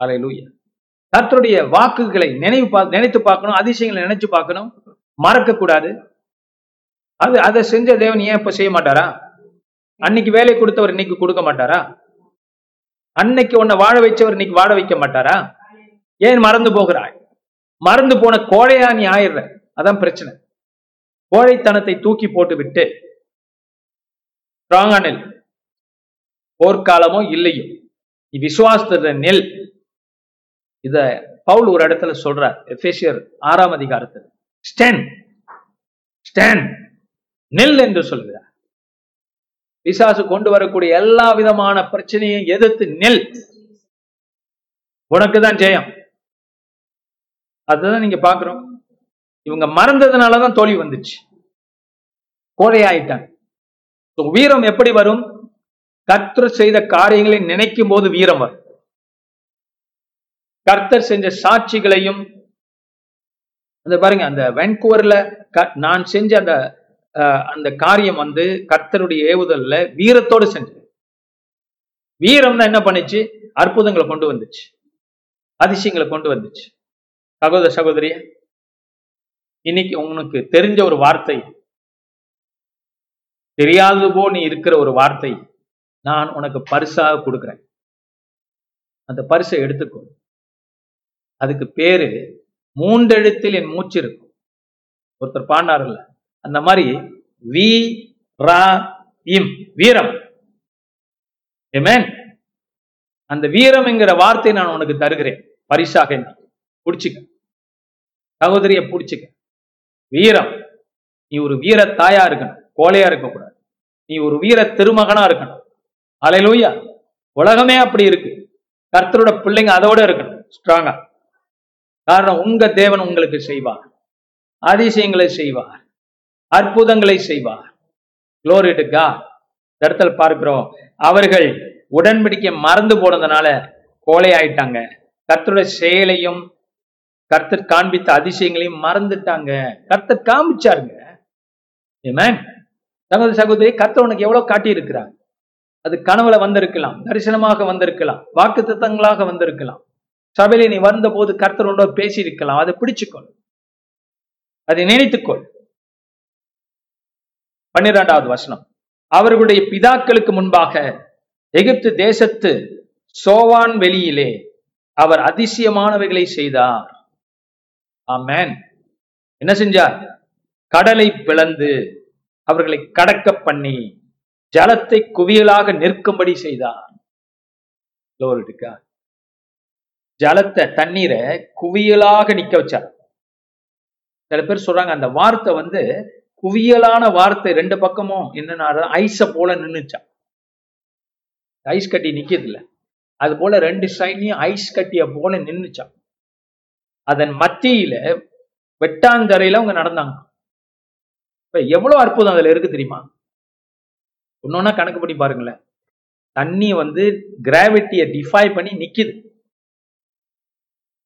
Speaker 2: அலையலூயா கர்த்தருடைய வாக்குகளை நினைவு நினைத்து பார்க்கணும் அதிசயங்களை நினைச்சு பார்க்கணும். மறக்க கூடாது அது அதை செஞ்ச தேவன் ஏன் இப்ப செய்ய மாட்டாரா? அன்னைக்கு வேலை கொடுத்தவர் இன்னைக்கு கொடுக்க மாட்டாரா? அன்னைக்கு உன்னை வாழ வச்சவர் இன்னைக்கு வாழ வைக்க மாட்டாரா? ஏன் மறந்து போகிறாய்? மறந்து போன கோழையா நீ ஆயிடுற. அதான் பிரச்சனை. கோழைத்தனத்தை தூக்கி போட்டு விட்டு. ஸ்ட்ராங்கா நெல். போர்க்காலமோ இல்லையோ? நீ விசுவாசத்துல நெல். இத பவுல் ஒரு இடத்துல சொல்றார். எஃபேசியர் ஆறாம் அதிகாரத்தில். ஸ்டேன். ஸ்டேன். நெல் என்று சொல்கிறார் பிசாசு கொண்டு வரக்கூடிய எல்லா விதமான பிரச்சனையும் எதிர்த்து நெல். உனக்கு தான் ஜெயம். அதுதான் நீங்க பாக்குறோம் இவங்க மறந்ததுனாலதான் தோல்வி வந்துச்சு. கோழையாயிட்டாங்க. வீரம் எப்படி வரும்? கர்த்தர் செய்த காரியங்களை நினைக்கும் போது வீரம் வரும். கர்த்தர் செஞ்ச சாட்சிகளையும் அந்த பாருங்க அந்த வென்கூவர்ல நான் செஞ்ச அந்த அந்த காரியம் வந்து கர்த்தருடைய ஏவுதல்ல வீரத்தோடு செஞ்சது. வீரம் தான் என்ன பண்ணுச்சு? அற்புதங்களை கொண்டு வந்துச்சு. அதிசயங்களை கொண்டு வந்துச்சு. சகோதர சகோதரிய இன்னைக்கு உனக்கு தெரிஞ்ச ஒரு வார்த்தை. தெரியாதது போ நீ இருக்கிற ஒரு வார்த்தை. நான் உனக்கு பரிசாக கொடுக்குறேன். அந்த பரிசை எடுத்துக்கோ. அதுக்கு பேரு மூன்றெழுத்தில் என் மூச்சு இருக்கும். ஒருத்தர் பாடினார்ல அந்த மாதிரி வி ரா இம் வீரம். Amen. அந்த வீரம் என்கிற வார்த்தை நான் உனக்கு தருகிறேன். பரிசாக பிடிச்சிக்க புடிச்சுக்க. சகோதரிய பிடிச்சிக்க. வீரம். நீ ஒரு வீர தாயா இருக்கணும். கோழையா இருக்கக்கூடாது. நீ ஒரு வீர திருமகனா இருக்கணும். அலையிலூயா உலகமே அப்படி இருக்கு. கர்த்தரோட பிள்ளைங்க அதோட இருக்கணும். ஸ்ட்ராங்கா காரணம் உங்க தேவன் உங்களுக்கு செய்வார். அதிசயங்களை செய்வார். அற்புதங்களை செய்வார். குளோரிட்டுக்கா இந்த இடத்துல பார்க்கிறோம் அவர்கள் உடன்படிக்கை மறந்து போனதுனால கோழை ஆயிட்டாங்க. கர்த்தருடைய செயலையும் கர்த்தர் காண்பித்த அதிசயங்களையும் மறந்துட்டாங்க. கர்த்தர் காமிச்சாருங்க. Amen. சகோதர சகோதரி கர்த்தர் உனக்கு எவ்வளவு காட்டி இருக்கிறார் அது கனவுல வந்திருக்கலாம் தரிசனமாக வந்திருக்கலாம் வாக்கு தத்தங்களாக வந்திருக்கலாம். சபையில நீ வந்த போது கர்த்தரோட பேசி இருக்கலாம் அதை பிடிச்சுக்கொள். அதை நினைத்துக்கொள். பன்னிரெண்டாவது வசனம். அவர்களுடைய பிதாக்களுக்கு முன்பாக எகிப்து தேசத்து சோவான் வெளியிலே அவர் அதிசயமானவைகளை செய்தார். ஆமேன். என்ன செஞ்சார்? கடலை பிளந்து அவர்களை கடக்க பண்ணி ஜலத்தை குவியலாக நிற்கும்படி செய்தார். ஜலத்தை தண்ணீரை குவியலாக நிக்க வச்சார். சில பேர் சொல்றாங்க அந்த வார்த்தை வந்து குவியலான வார்த்தை ரெண்டு பக்கமும் என்னன்னா ஐஸ போல நின்னுச்சான் ஐஸ் கட்டி நிக்கிறது இல்ல அது போல ரெண்டு சைட்லயும் ஐஸ் கட்டிய போல நின்னுச்சான் அதன் மத்தியில வெட்டாந்தரையில அவங்க நடந்தாங்க. இப்ப எவ்வளவு அற்புதம் அதுல இருக்கு தெரியுமா? ஒன்னொன்னா கணக்கு பண்ணி பாருங்களேன். தண்ணி வந்து கிராவிட்டியை டிஃபை பண்ணி நிக்குது.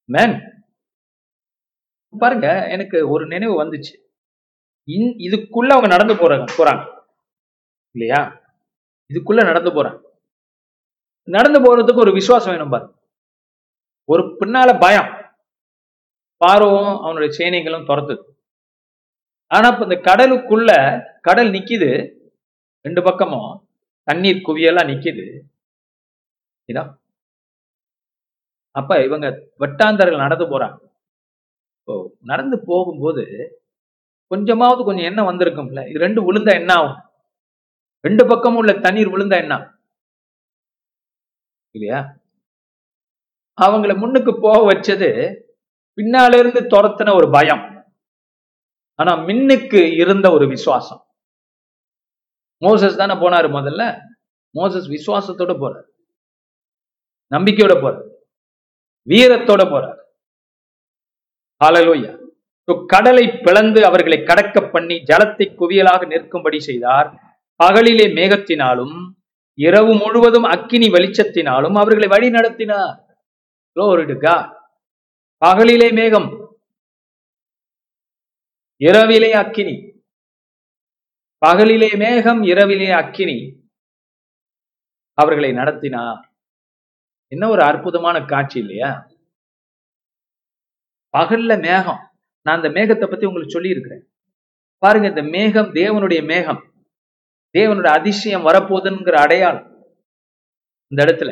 Speaker 2: மேன் பாருங்க எனக்கு ஒரு நினைவு வந்துச்சு. இதுக்குள்ள அவங்க நடந்து போறாங்க போறாங்க. இல்லையா? இதுக்குள்ள நடந்து போறாங்க. நடந்து போறதுக்கு ஒரு விசுவாசம் வேணும் பாரு ஒரு பின்னால பயம். பார்வம் அவனுடைய சேனைகளும் துரத்துது. ஆனா இப்ப இந்த கடலுக்குள்ள கடல் நிக்குது. ரெண்டு பக்கமும் தண்ணீர் குவியெல்லாம் நிக்குது. இதா? அப்ப இவங்க வட்டாந்தர்கள் நடந்து போறாங்க. நடந்து போகும்போது கொஞ்சமாவது கொஞ்சம் எண்ணெய் வந்திருக்கும்ல. இது ரெண்டு விழுந்தா என்ன ஆகும்? ரெண்டு பக்கமும் உள்ள தண்ணீர் விழுந்தா என்ன இல்லையா? அவங்கள முன்னுக்கு போக வச்சது பின்னால இருந்து துரத்தின ஒரு பயம். ஆனா மின்னுக்கு இருந்த ஒரு விசுவாசம். மோசஸ் தானே போனாரு முதல்ல. மோசஸ் விசுவாசத்தோட போறார். நம்பிக்கையோட போறார். வீரத்தோட போறார். ஹalleluya. கடலை பிளந்து அவர்களை கடக்க பண்ணி ஜலத்தை குவியலாக நிற்கும்படி செய்தார். பகலிலே மேகத்தினாலும் இரவு முழுவதும் அக்கினி வெளிச்சத்தினாலும் அவர்களை வழி நடத்தினார். பகலிலே மேகம் இரவிலே அக்கினி. பகலிலே மேகம் இரவிலே அக்கினி அவர்களை நடத்தினார். என்ன ஒரு அற்புதமான காட்சி இல்லையா? பகல்ல மேகம். நான் அந்த மேகத்தை பத்தி உங்களுக்கு சொல்லியிருக்கிறேன். பாருங்க இந்த மேகம் தேவனுடைய மேகம். தேவனுடைய அதிசயம் வரப்போகுதுங்கிற அடையாளம் இந்த இடத்துல.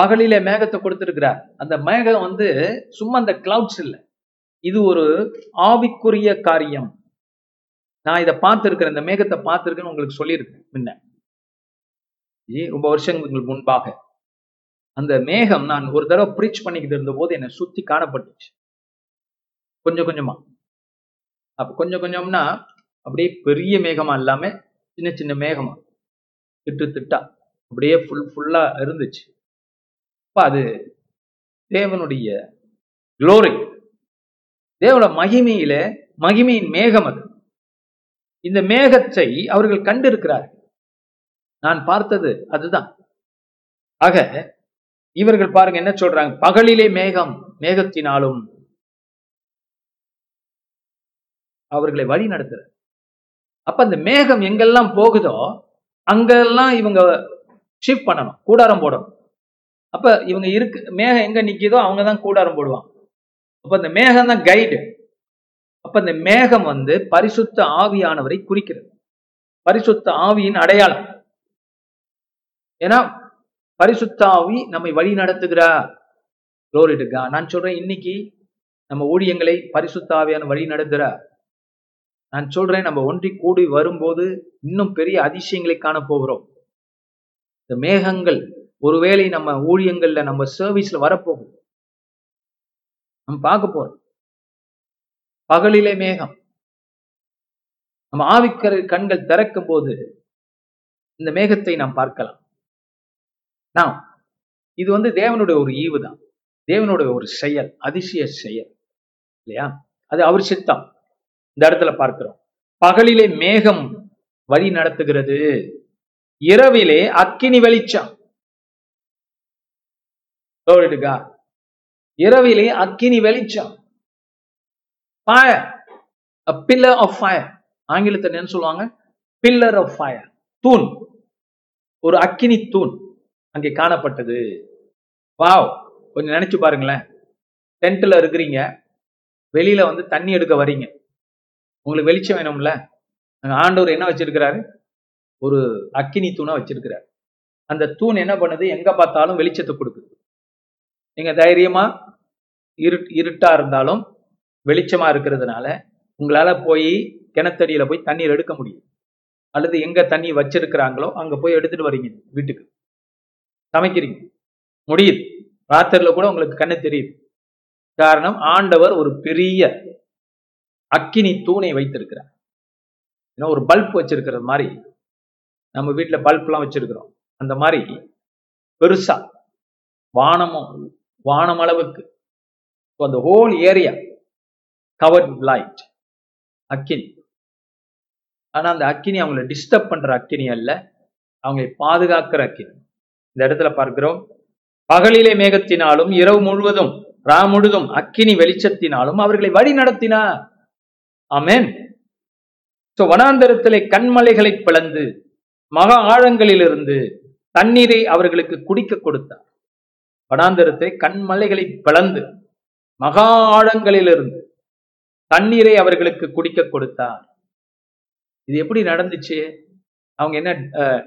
Speaker 2: பகலிலே மேகத்தை கொடுத்திருக்கிறார். அந்த மேகம் வந்து சும்மா அந்த கிளவுட்ஸ் இல்லை. இது ஒரு ஆவிக்குரிய காரியம். நான் இதை பார்த்திருக்கிறேன் இந்த மேகத்தை பார்த்துருக்கேன்னு உங்களுக்கு சொல்லியிருக்கேன் முன்ன. ஏ, ரொம்ப வருஷங்களுக்கு முன்பாக. அந்த மேகம் நான் ஒரு தடவை ப்ரீச் பண்ணிக்கிட்டு இருந்த போது என்னை சுத்தி காணப்பட்டுச்சு. கொஞ்சம் கொஞ்சமா. அப்ப கொஞ்சம் கொஞ்சம்னா அப்படியே பெரிய மேகமா இல்லாம சின்ன சின்ன மேகமா. திட்டு திட்டா. அப்படியே ஃபுல் ஃபுல்லா இருந்துச்சு. அப்ப அது தேவனுடைய க்ளோரி தேவன மகிமையில மகிமையின் மேகம் அது. இந்த மேகத்தை அவர்கள் கண்டிருக்கிறார்கள். நான் பார்த்தது அதுதான். ஆக இவர்கள் பாருங்க என்ன சொல்றாங்க? பகலிலே மேகம் மேகத்தினாலும் அவர்களை வழி நடத்துற அப்ப அந்த மேகம் எங்கெல்லாம் போகுதோ அங்கெல்லாம் இவங்க ஷிஃப்ட் பண்ணணும் கூடாரம் போடணும். அப்ப இவங்க இருக்கு மேகம் எங்க நிக்குதோ அவங்க தான் கூடாரம் போடுவாங்க. அப்ப இந்த மேகம் தான் கைடு அப்ப இந்த மேகம் வந்து பரிசுத்த ஆவியானவரை குறிக்கிறது. பரிசுத்த ஆவியின் அடையாளம். ஏன்னா பரிசுத்த ஆவி நம்மை வழி நடத்துகிறார். நான் சொல்றேன் இன்னைக்கு நம்ம ஊழியங்களை பரிசுத்த ஆவியான வழி நடத்துகிறார். நான் சொல்றேன் நம்ம ஒன்றி கூடி வரும்போது இன்னும் பெரிய அதிசயங்களை காண போகிறோம். இந்த மேகங்கள் ஒருவேளை நம்ம ஊழியங்கள்ல நம்ம சர்வீஸ்ல வரப்போகும். நம்ம பார்க்க போறோம். பகலிலே மேகம். நம்ம ஆவிக்கரை கண்கள் திறக்கும் போது இந்த மேகத்தை நாம் பார்க்கலாம். நாம் இது வந்து தேவனுடைய ஒரு ஈவு தான் தேவனுடைய ஒரு செயல் அதிசய செயல். இல்லையா? அது அவர் சித்தம் இந்த இடத்துல பார்க்கிறோம். பகலிலே மேகம் வழி நடத்துகிறது. இரவிலே அக்கினி வெளிச்சம். இரவிலே அக்கினி வெளிச்சம். Fire a pillar of fire ஆங்கிலத்தில் என்ன சொல்லுவாங்க? பில்லர் ஆஃப் ஃபயர் தூண். ஒரு அக்கினி தூண் அங்கே காணப்பட்டது. வாவ் கொஞ்சம் நினைச்சு பாருங்களேன். டென்ட்ல இருக்கிறீங்க. வெளியில வந்து தண்ணி எடுக்க வரீங்க உங்களுக்கு வெளிச்சம் வேணும்ல? ஆண்டவர் என்ன வச்சிருக்கிறாரு? ஒரு அக்கினி தூணா வச்சிருக்கிறார். அந்த தூண் என்ன பண்ணுது? எங்க பார்த்தாலும் வெளிச்சத்தை கொடுக்குது. நீங்க தைரியமா இரு இருட்டா இருந்தாலும் வெளிச்சமா இருக்கிறதுனால உங்களால போய் கிணத்தடியில போய் தண்ணீர் எடுக்க முடியும். அல்லது எங்க தண்ணி வச்சிருக்கிறாங்களோ அங்க போய் எடுத்துட்டு வரீங்க வீட்டுக்கு. சமைக்கிறீங்க. முடியுது. ராத்திரில கூட உங்களுக்கு கண்ணு தெரியுது. காரணம் ஆண்டவர் ஒரு பெரிய அக்கினி தூணை வைத்திருக்கிறார். ஏன்னா ஒரு பல்ப் வச்சிருக்கிறது மாதிரி நம்ம வீட்டுல பல்ப்லாம் வச்சிருக்கிறோம். அந்த மாதிரி பெருசா வானமும் வானம் அளவுக்கு. அந்த ஹோல் ஏரியா கவர்ட் லைட் அக்கினி. ஆனா அந்த அக்கினி அவங்கள டிஸ்டர்ப் பண்ற அக்கினி அல்ல அவங்களை பாதுகாக்கிற அக்கினி. இந்த இடத்துல பார்க்கிறோம். பகலிலே மேகத்தினாலும் இரவு முழுவதும் ரா முழுதும் அக்கினி வெளிச்சத்தினாலும் அவர்களை வழி நடத்தினார் ஆமேன். சோ வனாந்தரத்திலே கண்மலைகளை பிளந்து மகா ஆழங்களிலிருந்து தண்ணீரை அவர்களுக்கு குடிக்க கொடுத்தார். வனாந்தரத்தை கண்மலைகளை பிளந்து மகா ஆழங்களிலிருந்து தண்ணீரை அவர்களுக்கு குடிக்க கொடுத்தார். இது எப்படி நடந்துச்சு? அவங்க என்ன அஹ்,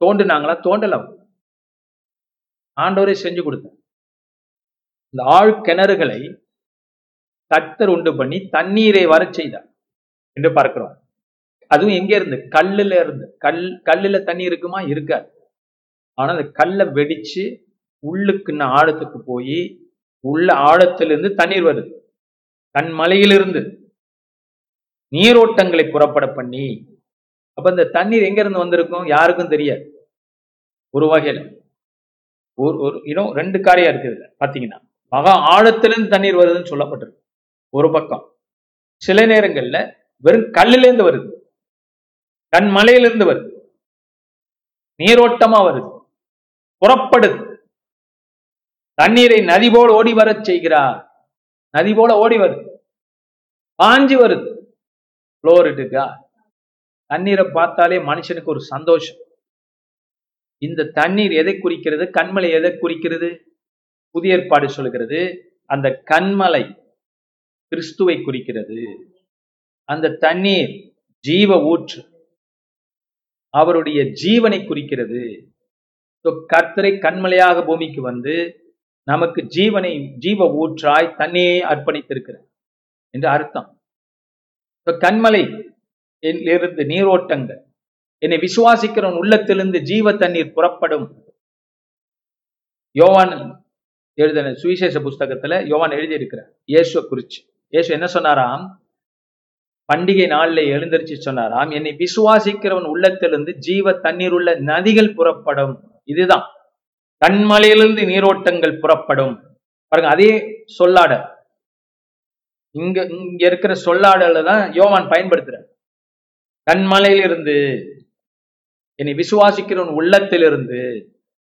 Speaker 2: தோண்டுனாங்களா? தோண்டல ஆண்டவரே செஞ்சு கொடுத்தார். இந்த ஆழ் கிணறுகளை கத்தர் உண்டு பண்ணி தண்ணீரை வரச் செய்தார் என்று பார்க்கிறோம். அதுவும் எங்க இருந்து? கல்லுல இருந்து. கல் கல்லுல தண்ணி இருக்குமா? இருக்காது. ஆனா அந்த கல்லை வெடிச்சு உள்ளுக்குன்னு ஆழத்துக்கு போய் உள்ள ஆழத்திலிருந்து தண்ணீர் வருது. கண்மலையிலிருந்து நீரோட்டங்களை புறப்பட பண்ணி. அப்ப இந்த தண்ணீர் எங்க இருந்து வந்திருக்கும்? யாருக்கும் தெரியாது. ஒரு வகையில. ஒரு ஒரு இன்னும் ரெண்டு காரியம் இருக்குது பாத்தீங்கன்னா மகா ஆழத்திலிருந்து தண்ணீர் வருதுன்னு சொல்லப்பட்டிருக்கு. ஒரு பக்கம். சில நேரங்கள்ல வெறும் கல்லிலேருந்து வருது. கண்மலையிலிருந்து வருது. நீரோட்டமா வருது. புறப்படுது. தண்ணீரை நதி போல ஓடி வரச் செய்கிறார். நதி போல ஓடி வருது. பாஞ்சு வருது. புளோரிட்டுக்கா தண்ணீரை பார்த்தாலே மனுஷனுக்கு ஒரு சந்தோஷம். இந்த தண்ணீர் எதை குறிக்கிறது? கண்மலை எதை குறிக்கிறது? புதிய ஏற்பாடு சொல்கிறது. அந்த கண்மலை கிறிஸ்துவை குறிக்கிறது. அந்த தண்ணீர் ஜீவ ஊற்று அவருடைய ஜீவனை குறிக்கிறது. கர்த்தரை கண்மலையாக பூமிக்கு வந்து நமக்கு ஜீவனை ஜீவ ஊற்றாய் தண்ணியை அர்ப்பணித்திருக்கிறார் என்று அர்த்தம். So, கண்மலை இருந்து நீரோட்டங்கள். என்னை விசுவாசிக்கிறவன் உள்ளத்திலிருந்து ஜீவ தண்ணீர் புறப்படும். யோவான் எழுதின சுவிசேஷ புஸ்தகத்துல யோவான் எழுதியிருக்கிறார் இயேசுவை குறிச்சு. இயேசு என்ன சொன்னாராம்? பண்டிகை நாளில் எழுந்தரிச்சு சொன்னாராம் என்னை விசுவாசிக்கிறவன் உள்ளத்திலிருந்து ஜீவ தண்ணீர் உள்ள நதிகள் புறப்படும். இதுதான். கண்மலையிலிருந்து நீரோட்டங்கள் புறப்படும். பாருங்க அதே சொல்லாட இங்க இங்க இருக்கிற சொல்லாடல தான் யோவான் பயன்படுத்துற கண்மலையிலிருந்து என்னை விசுவாசிக்கிறவன் உள்ளத்திலிருந்து.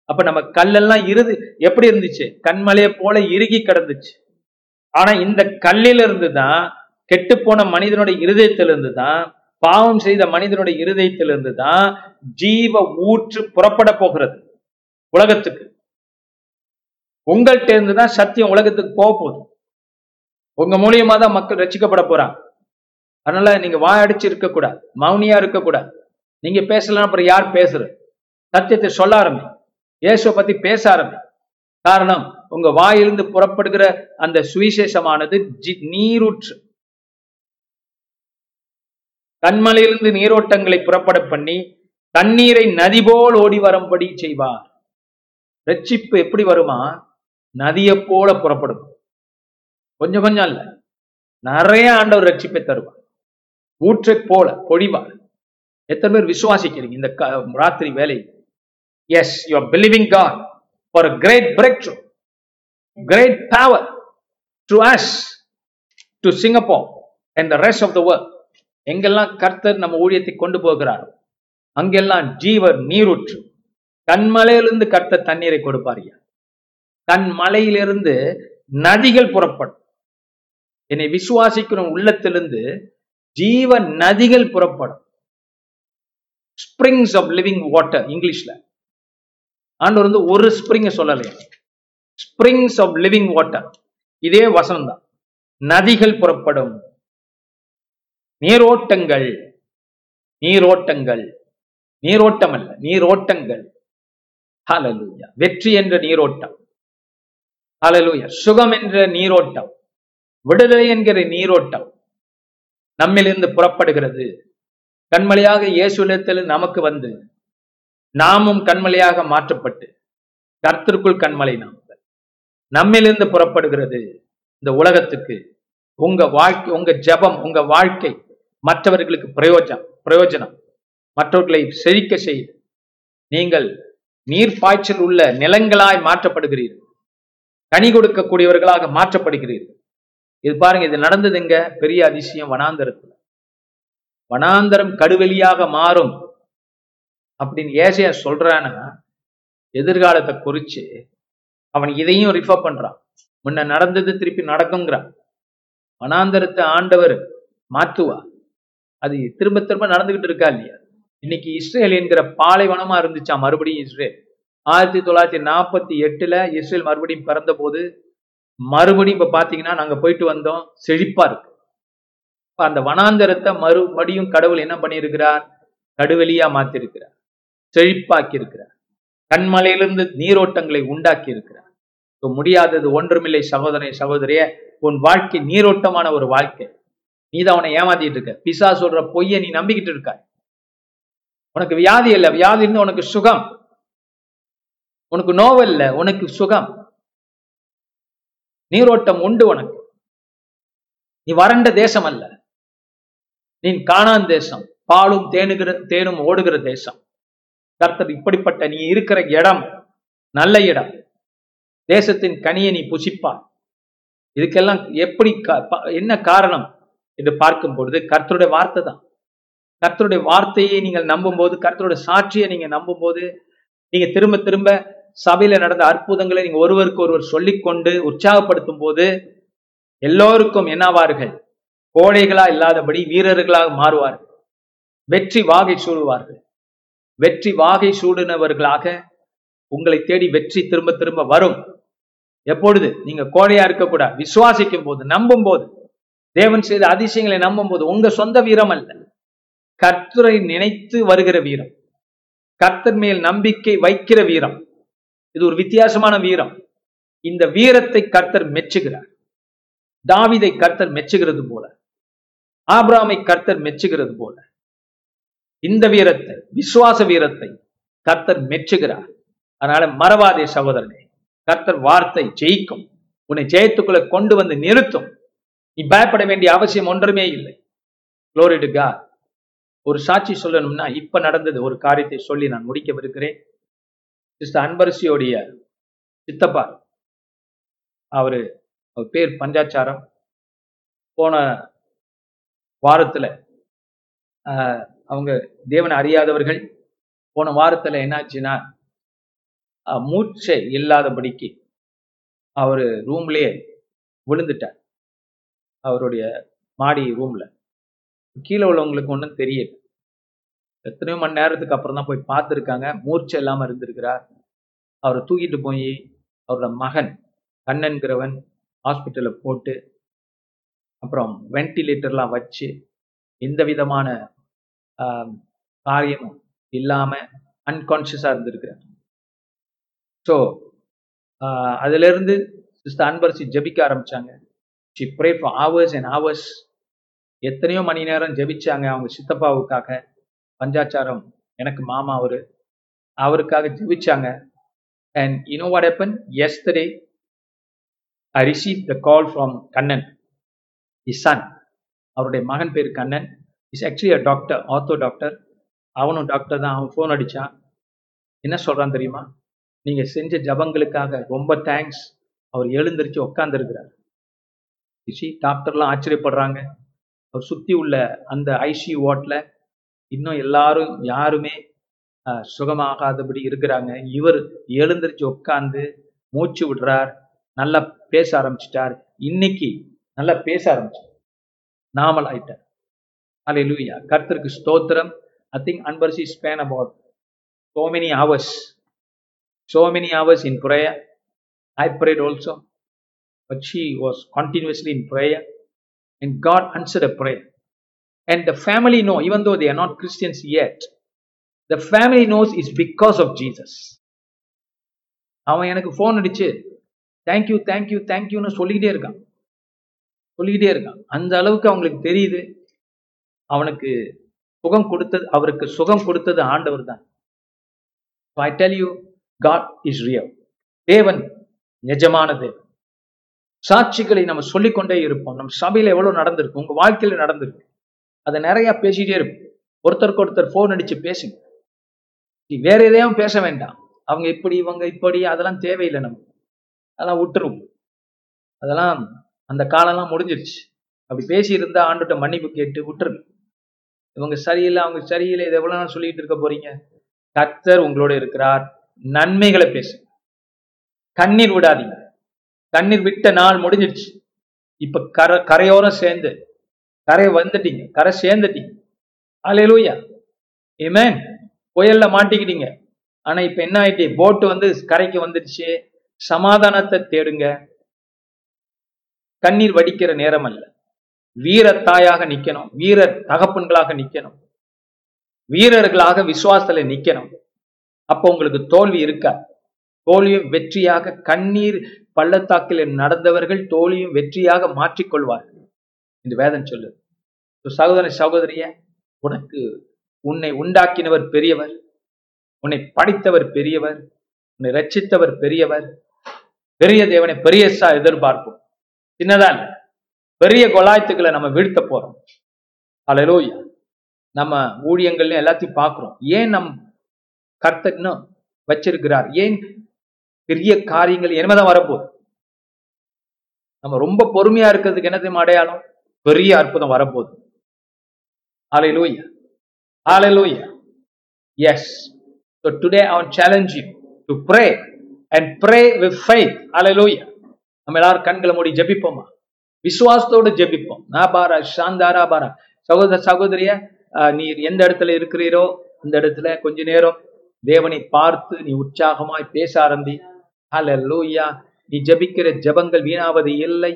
Speaker 2: அப்ப நம்ம கல்லெல்லாம் இருது எப்படி இருந்துச்சு? கண்மலையை போல இறுகி கிடந்துச்சு. ஆனா இந்த கல்லிலிருந்து தான் கெட்டுப்போன மனிதனுடைய இருதயத்திலிருந்து தான் பாவம் செய்த மனிதனுடைய இருதயத்திலிருந்து தான் ஜீவ ஊற்று புறப்பட போகிறது உலகத்துக்கு. உங்கள்கிட்ட இருந்து தான் சத்தியம் உலகத்துக்கு போக போகுது. உங்க மூலியமா தான் மக்கள் ரசிக்கப்பட போறாங்க. அதனால நீங்க வாயடிச்சு இருக்கக்கூடாது மௌனியா இருக்கக்கூடாது. நீங்க பேசலாம் அப்புறம் யார் பேசுறது? சத்தியத்தை சொல்ல ஆரம்பி இயேசுவை பத்தி பேச ஆரம்பி காரணம் உங்க வாயிலிருந்து புறப்படுகிற அந்த சுவிசேஷமானது ஜி- நீரூற்று. கண்மலையிலிருந்து நீரோட்டங்களை புறப்பட பண்ணி தண்ணீரை நதி போல் ஓடி வரும்படி செய்வார். ரட்சிப்பு எப்படி வருமா? நதியை போல புறப்படும். கொஞ்சம் கொஞ்சம் இல்ல நிறைய ஆண்டவர் ரட்சிப்பை தருவார். ஊற்றை போல பொழிவார். எத்தனை பேர் விசுவாசிக்கிறீங்க இந்த க- ராத்திரி வேலை as you are believing God for great breakthrough great power to us to Singapore and the rest of the world எங்கெல்லாம் கர்த்தர் நம்ம ஊழியத்தை கொண்டு போகிறாரோ அங்கெல்லாம் ஜீவர் நீரூற்று. கண்மலையிலிருந்து கர்த்தர் தண்ணீரை கொடுப்பாரியா கண் மலையிலிருந்து நதிகள் புறப்படும். என்னை விசுவாசிக்கிற உள்ளத்திலிருந்து ஜீவ நதிகள் புறப்படும். ஸ்பிரிங்ஸ் ஆஃப் லிவிங் வாட்டர் இங்கிலீஷ்ல ஆண்டவர் வந்து ஒரு ஸ்ப்ரிங்க சொல்லலையா? ஸ்பிரிங்ஸ் ஆஃப் லிவிங் வாட்டர் இதே வசனம் தான் நதிகள் புறப்படும். நீரோட்டங்கள். நீரோட்டங்கள். நீரோட்டம் அல்ல நீரோட்டங்கள். ஹalleluya வெற்றி என்ற நீரோட்டம். அலலூயா சுகம் என்ற நீரோட்டம். விடுதலை என்கிற நீரோட்டம். நம்மிலிருந்து புறப்படுகிறது. கண்மலையாக இயேசுலத்தில் நமக்கு வந்து நாமும் கண்மலையாக மாற்றப்பட்டு கர்த்தருக்குள் கண்மலை நாம் நம்மிலிருந்து புறப்படுகிறது இந்த உலகத்துக்கு. உங்க வாழ்க்கை உங்க ஜெபம் உங்க வாழ்க்கை மற்றவர்களுக்கு பிரயோஜனம் பிரயோஜனம். மற்றவர்களை செழிக்க செய்து நீங்கள் நீர் பாய்ச்சல் உள்ள நிலங்களாய் மாற்றப்படுகிறீர்கள். கனி கொடுக்கக்கூடியவர்களாக மாற்றப்படுகிறீர்கள். இது பாருங்க இது நடந்தது எங்க? பெரிய அதிசயம் வனாந்தரத்துல. வனாந்தரம் கடுவெளியாக மாறும் அப்படின்னு ஏசையா சொல்றானா எதிர்காலத்தை குறிச்சு அவன் இதையும் ரிஃபர் பண்றான். முன்ன நடந்தது திருப்பி நடக்குங்கிறான் வனாந்தரத்தை ஆண்டவர் மாத்துவா? அது திரும்ப திரும்ப நடந்துகிட்டு இருக்கா இல்லையா? இன்னைக்கு இஸ்ரேல் என்கிற பாலைவனமா இருந்துச்சா மறுபடியும் இஸ்ரேல்? ஆயிரத்தி தொள்ளாயிரத்தி நாற்பத்தி எட்டுல இஸ்ரேல் மறுபடியும் பிறந்த போது மறுபடியும் இப்ப பாத்தீங்கன்னா நாங்க போயிட்டு வந்தோம். செழிப்பா இருக்கு. இப்ப அந்த வனாந்தரத்தை மறுபடியும் கடவுள் என்ன பண்ணியிருக்கிறார்? கடுவெளியா மாத்திருக்கிறார். செழிப்பாக்கி இருக்கிறார் கண்மலையிலிருந்து நீரோட்டங்களை உண்டாக்கி இருக்கிறார் முடியாதது ஒன்றுமில்லை சகோதரனை சகோதரிய. உன் வாழ்க்கை நீரோட்டமான ஒரு வாழ்க்கை. நீ தான் அவனை ஏமாத்திட்டு இருக்க. பிசா சொல்ற பொய்யை நீ நம்பிக்கிட்டு இருக்க உனக்கு வியாதி இல்லை. வியாதி இருந்து உனக்கு சுகம். உனக்கு நோவல் இல்லை. உனக்கு சுகம். நீரோட்டம் உண்டு உனக்கு. நீ வறண்ட தேசம் அல்ல. நீ காணான் தேசம். பாலும் தேனுகிற தேனும் ஓடுகிற தேசம். கர்த்தர் இப்படிப்பட்ட நீ இருக்கிற இடம் நல்ல இடம். தேசத்தின் கனியை நீ புசிப்பார் இதுக்கெல்லாம் எப்படி என்ன காரணம்? என்று பார்க்கும் பொழுது கர்த்தருடைய வார்த்தை தான். கர்த்தருடைய வார்த்தையை நீங்கள் நம்பும்போது கர்த்தருடைய சாட்சியை நீங்க நம்பும்போது நீங்க திரும்ப திரும்ப சபையில நடந்த அற்புதங்களை நீங்க ஒருவருக்கு ஒருவர் சொல்லிக்கொண்டு உற்சாகப்படுத்தும் போது எல்லோருக்கும் என்னவார்கள்? கோழைகளா இல்லாதபடி வீரர்களாக மாறுவார்கள். வெற்றி வாகை சூடுவார்கள். வெற்றி வாகை சூடினவர்களாக உங்களை தேடி வெற்றி திரும்ப திரும்ப வரும். எப்பொழுது? நீங்க கோழையா இருக்கக்கூடாது. விசுவாசிக்கும் போது நம்பும் போது தேவன் செய்த அதிசயங்களை நம்பும் போது உங்க சொந்த வீரம் அல்ல. கர்த்தரை நினைத்து வருகிற வீரம். கர்த்தர் மேல் நம்பிக்கை வைக்கிற வீரம். இது ஒரு வித்தியாசமான வீரம். இந்த வீரத்தை கர்த்தர் மெச்சுகிறார். தாவிதை கர்த்தர் மெச்சுகிறது போல. ஆப்ராமை கர்த்தர் மெச்சுகிறது போல. இந்த வீரத்தை விசுவாச வீரத்தை கர்த்தர் மெச்சுகிறார். அதனால மறவாதே சகோதரனே. கர்த்தர் வார்த்தை ஜெயிக்கும். உன்னை ஜெயத்துக்குள்ள கொண்டு வந்து நிறுத்தும். நீ பயப்பட வேண்டிய அவசியம் ஒன்றுமே இல்லை. குளோரிடுகா ஒரு சாட்சி சொல்லணும்னா இப்ப நடந்தது ஒரு காரியத்தை சொல்லி நான் முடிக்கவிருக்கிறேன். சிஸ்டர் அன்பரசியோடைய சித்தப்பா அவரு அவர் பேர் பஞ்சாச்சாரம். போன வாரத்துல அவங்க தேவனை அறியாதவர்கள் போன வாரத்துல என்னாச்சுன்னா மூச்சை இல்லாதபடிக்கு அவர் ரூம்லேயே விழுந்துட்டார். அவருடைய மாடி ரூம்ல. கீழே உள்ளவங்களுக்கு ஒன்றும் தெரியல. எத்தனையோ மணி நேரத்துக்கு அப்புறம் தான் போய் பார்த்துருக்காங்க. மூர்ச்சை இல்லாமல் இருந்திருக்கிறார். அவரை தூக்கிட்டு போய் அவரோட மகன் கண்ணன்கிறவன் ஹாஸ்பிட்டலில் போட்டு அப்புறம் வென்டிலேட்டர்லாம் வச்சு எந்த விதமான காரியமும் இல்லாமல் அன்கான்ஷியஸாக இருந்திருக்கிறார். ஸோ அதுல இருந்து சிஸ்டர் அன்பரசி ஜெபிக்க ஆரம்பிச்சாங்க. She pray for hours and hours எத்தனையோ மணி நேரம் ஜெபிச்சாங்க அவங்க சித்தப்பாவுக்காக. பஞ்சாச்சாரம் எனக்கு மாமா அவர் அவருக்காக ஜெபிச்சாங்க. And you what happen yesterday I receive the call from Kannan his son அவருடைய மகன் பேர் Kannan. Is actually a doctor ortho doctor அவனும் டாக்டர் தான். அவன் ஃபோன் அடிச்சான். என்ன சொல்றான் தெரியுமா? நீங்க செஞ்ச ஜபங்களுக்காக ரொம்ப தேங்க்ஸ் அவர் எழுந்திருச்சு உட்காந்துருக்கிறார் சி டாக்டர்லாம் ஆச்சரியப்படுறாங்க. அவர் சுற்றி உள்ள அந்த ஐசியூ வார்டில் இன்னும் எல்லாரும் யாருமே சுகமாகாதபடி இருக்கிறாங்க. இவர் எழுந்திருச்சு உட்காந்து மூச்சு விடுறார். நல்லா பேச ஆரம்பிச்சிட்டார். இன்னைக்கு நல்லா பேச ஆரம்பிச்சார் நாமல் ஆயிட்டார். லூயா கர்த்தருக்கு ஸ்தோத்திரம். I think Anbarasi spent about so many hours so many hours in prayer i prayed also but she was continuously in prayer and god answered a prayer and the family know even though they are not christians yet the family knows it's because of jesus அவன் எனக்கு phone அடிச்சு thank you thank you தேங்க்யூன்னு சொல்லிக்கிட்டே இருக்கான் சொல்லிக்கிட்டே இருக்கான் அந்த அளவுக்கு அவங்களுக்கு தெரியுது அவனுக்கு சுகம் கொடுத்தது அவருக்கு சுகம் கொடுத்தது ஆண்டவர் தான் I tell you God is real தேவன் நிஜமான தேவன். சாட்சிகளை நம்ம சொல்லிக்கொண்டே இருப்போம். நம்ம சபையில எவ்வளவு நடந்திருக்கு உங்க வாழ்க்கையில நடந்திருக்கு. அதை நிறைய பேசிட்டே இருப்போம். ஒருத்தருக்கு ஒருத்தர் போன் அடிச்சு பேசுங்க. நீ வேற எதையும் பேச வேண்டாம். அவங்க இப்படி இவங்க இப்படி அதெல்லாம் தேவையில்லை நமக்கு. அதெல்லாம் விட்டுரும். அதெல்லாம் அந்த காலம்லாம் முடிஞ்சிருச்சு. அப்படி பேசியிருந்தா ஆண்டுகிட்ட மன்னிப்பு கேட்டு விட்டுருங்க. இவங்க சரியில்லை அவங்க சரியில்லை இதை எவ்வளவு நாள் சொல்லிட்டு இருக்க போறீங்க? கர்த்தர் உங்களோட இருக்கிறார். நன்மைகளை பேசுங்க கண்ணீர் விடாதீங்க. கண்ணீர் விட்ட நாள் முடிஞ்சிடுச்சு. இப்ப கரை கரையோரம் சேர்ந்து கரை வந்துட்டீங்க கரை சேர்ந்துட்டீங்க. அலையலூயா ஏமேன் புயல்ல மாட்டிக்கிட்டீங்க. ஆனா இப்ப என்ன ஆயிட்டு போட்டு வந்து கரைக்கு வந்துடுச்சு. சமாதானத்தை தேடுங்க. கண்ணீர் வடிக்கிற நேரம் அல்ல வீர தாயாக நிக்கணும். வீர தகப்பன்களாக நிக்கணும். வீரர்களாக விசுவாசத்துல நிக்கணும். அப்போ உங்களுக்கு தோல்வி இருக்கா? தோல்வியும் வெற்றியாக கண்ணீர் பள்ளத்தாக்கில் நடந்தவர்கள் தோல்வியும் வெற்றியாக மாற்றிக்கொள்வார்கள். இந்த வேதம் சொல்லு சகோதர சகோதரிய உனக்கு உன்னை உண்டாக்கினவர் பெரியவர் உன்னை படைத்தவர் பெரியவர் உன்னை ரட்சித்தவர் பெரியவர் பெரிய தேவனை பெரியசா எதிர்பார்ப்போம். சின்னதா பெரிய கொலாயத்துக்களை நம்ம வீழ்த்த போறோம். அலரோய்யா நம்ம ஊழியங்கள்ல எல்லாத்தையும் பார்க்குறோம். ஏன் நம் கர்த்தர் இன்னும் வச்சிருக்கிறார். ஏன்? பெரிய காரியங்கள் இனிமேதான் வரப்போகுது. நம்ம ரொம்ப பொறுமையா இருக்கிறதுக்கு என்ன அடையாளம்? பெரிய அற்புதம் வரப்போகுது. Hallelujah hallelujah yes so today அவன் challenge you to pray and pray with faith hallelujah நம்ம எல்லாரும் கண்களை மூடி ஜெபிப்போமா? விசுவாசத்தோடு ஜெபிப்போம். நாபாரா சாந்தாரா பாரா சகோதர சகோதரிய நீர் எந்த இடத்துல இருக்கிறீரோ அந்த இடத்துல கொஞ்ச நேரம் தேவனை பார்த்து நீ உற்சாகமாய் பேச ஆரம்பி. லூயா நீ ஜெபிக்கிற ஜெபங்கள் வீணாவது இல்லை.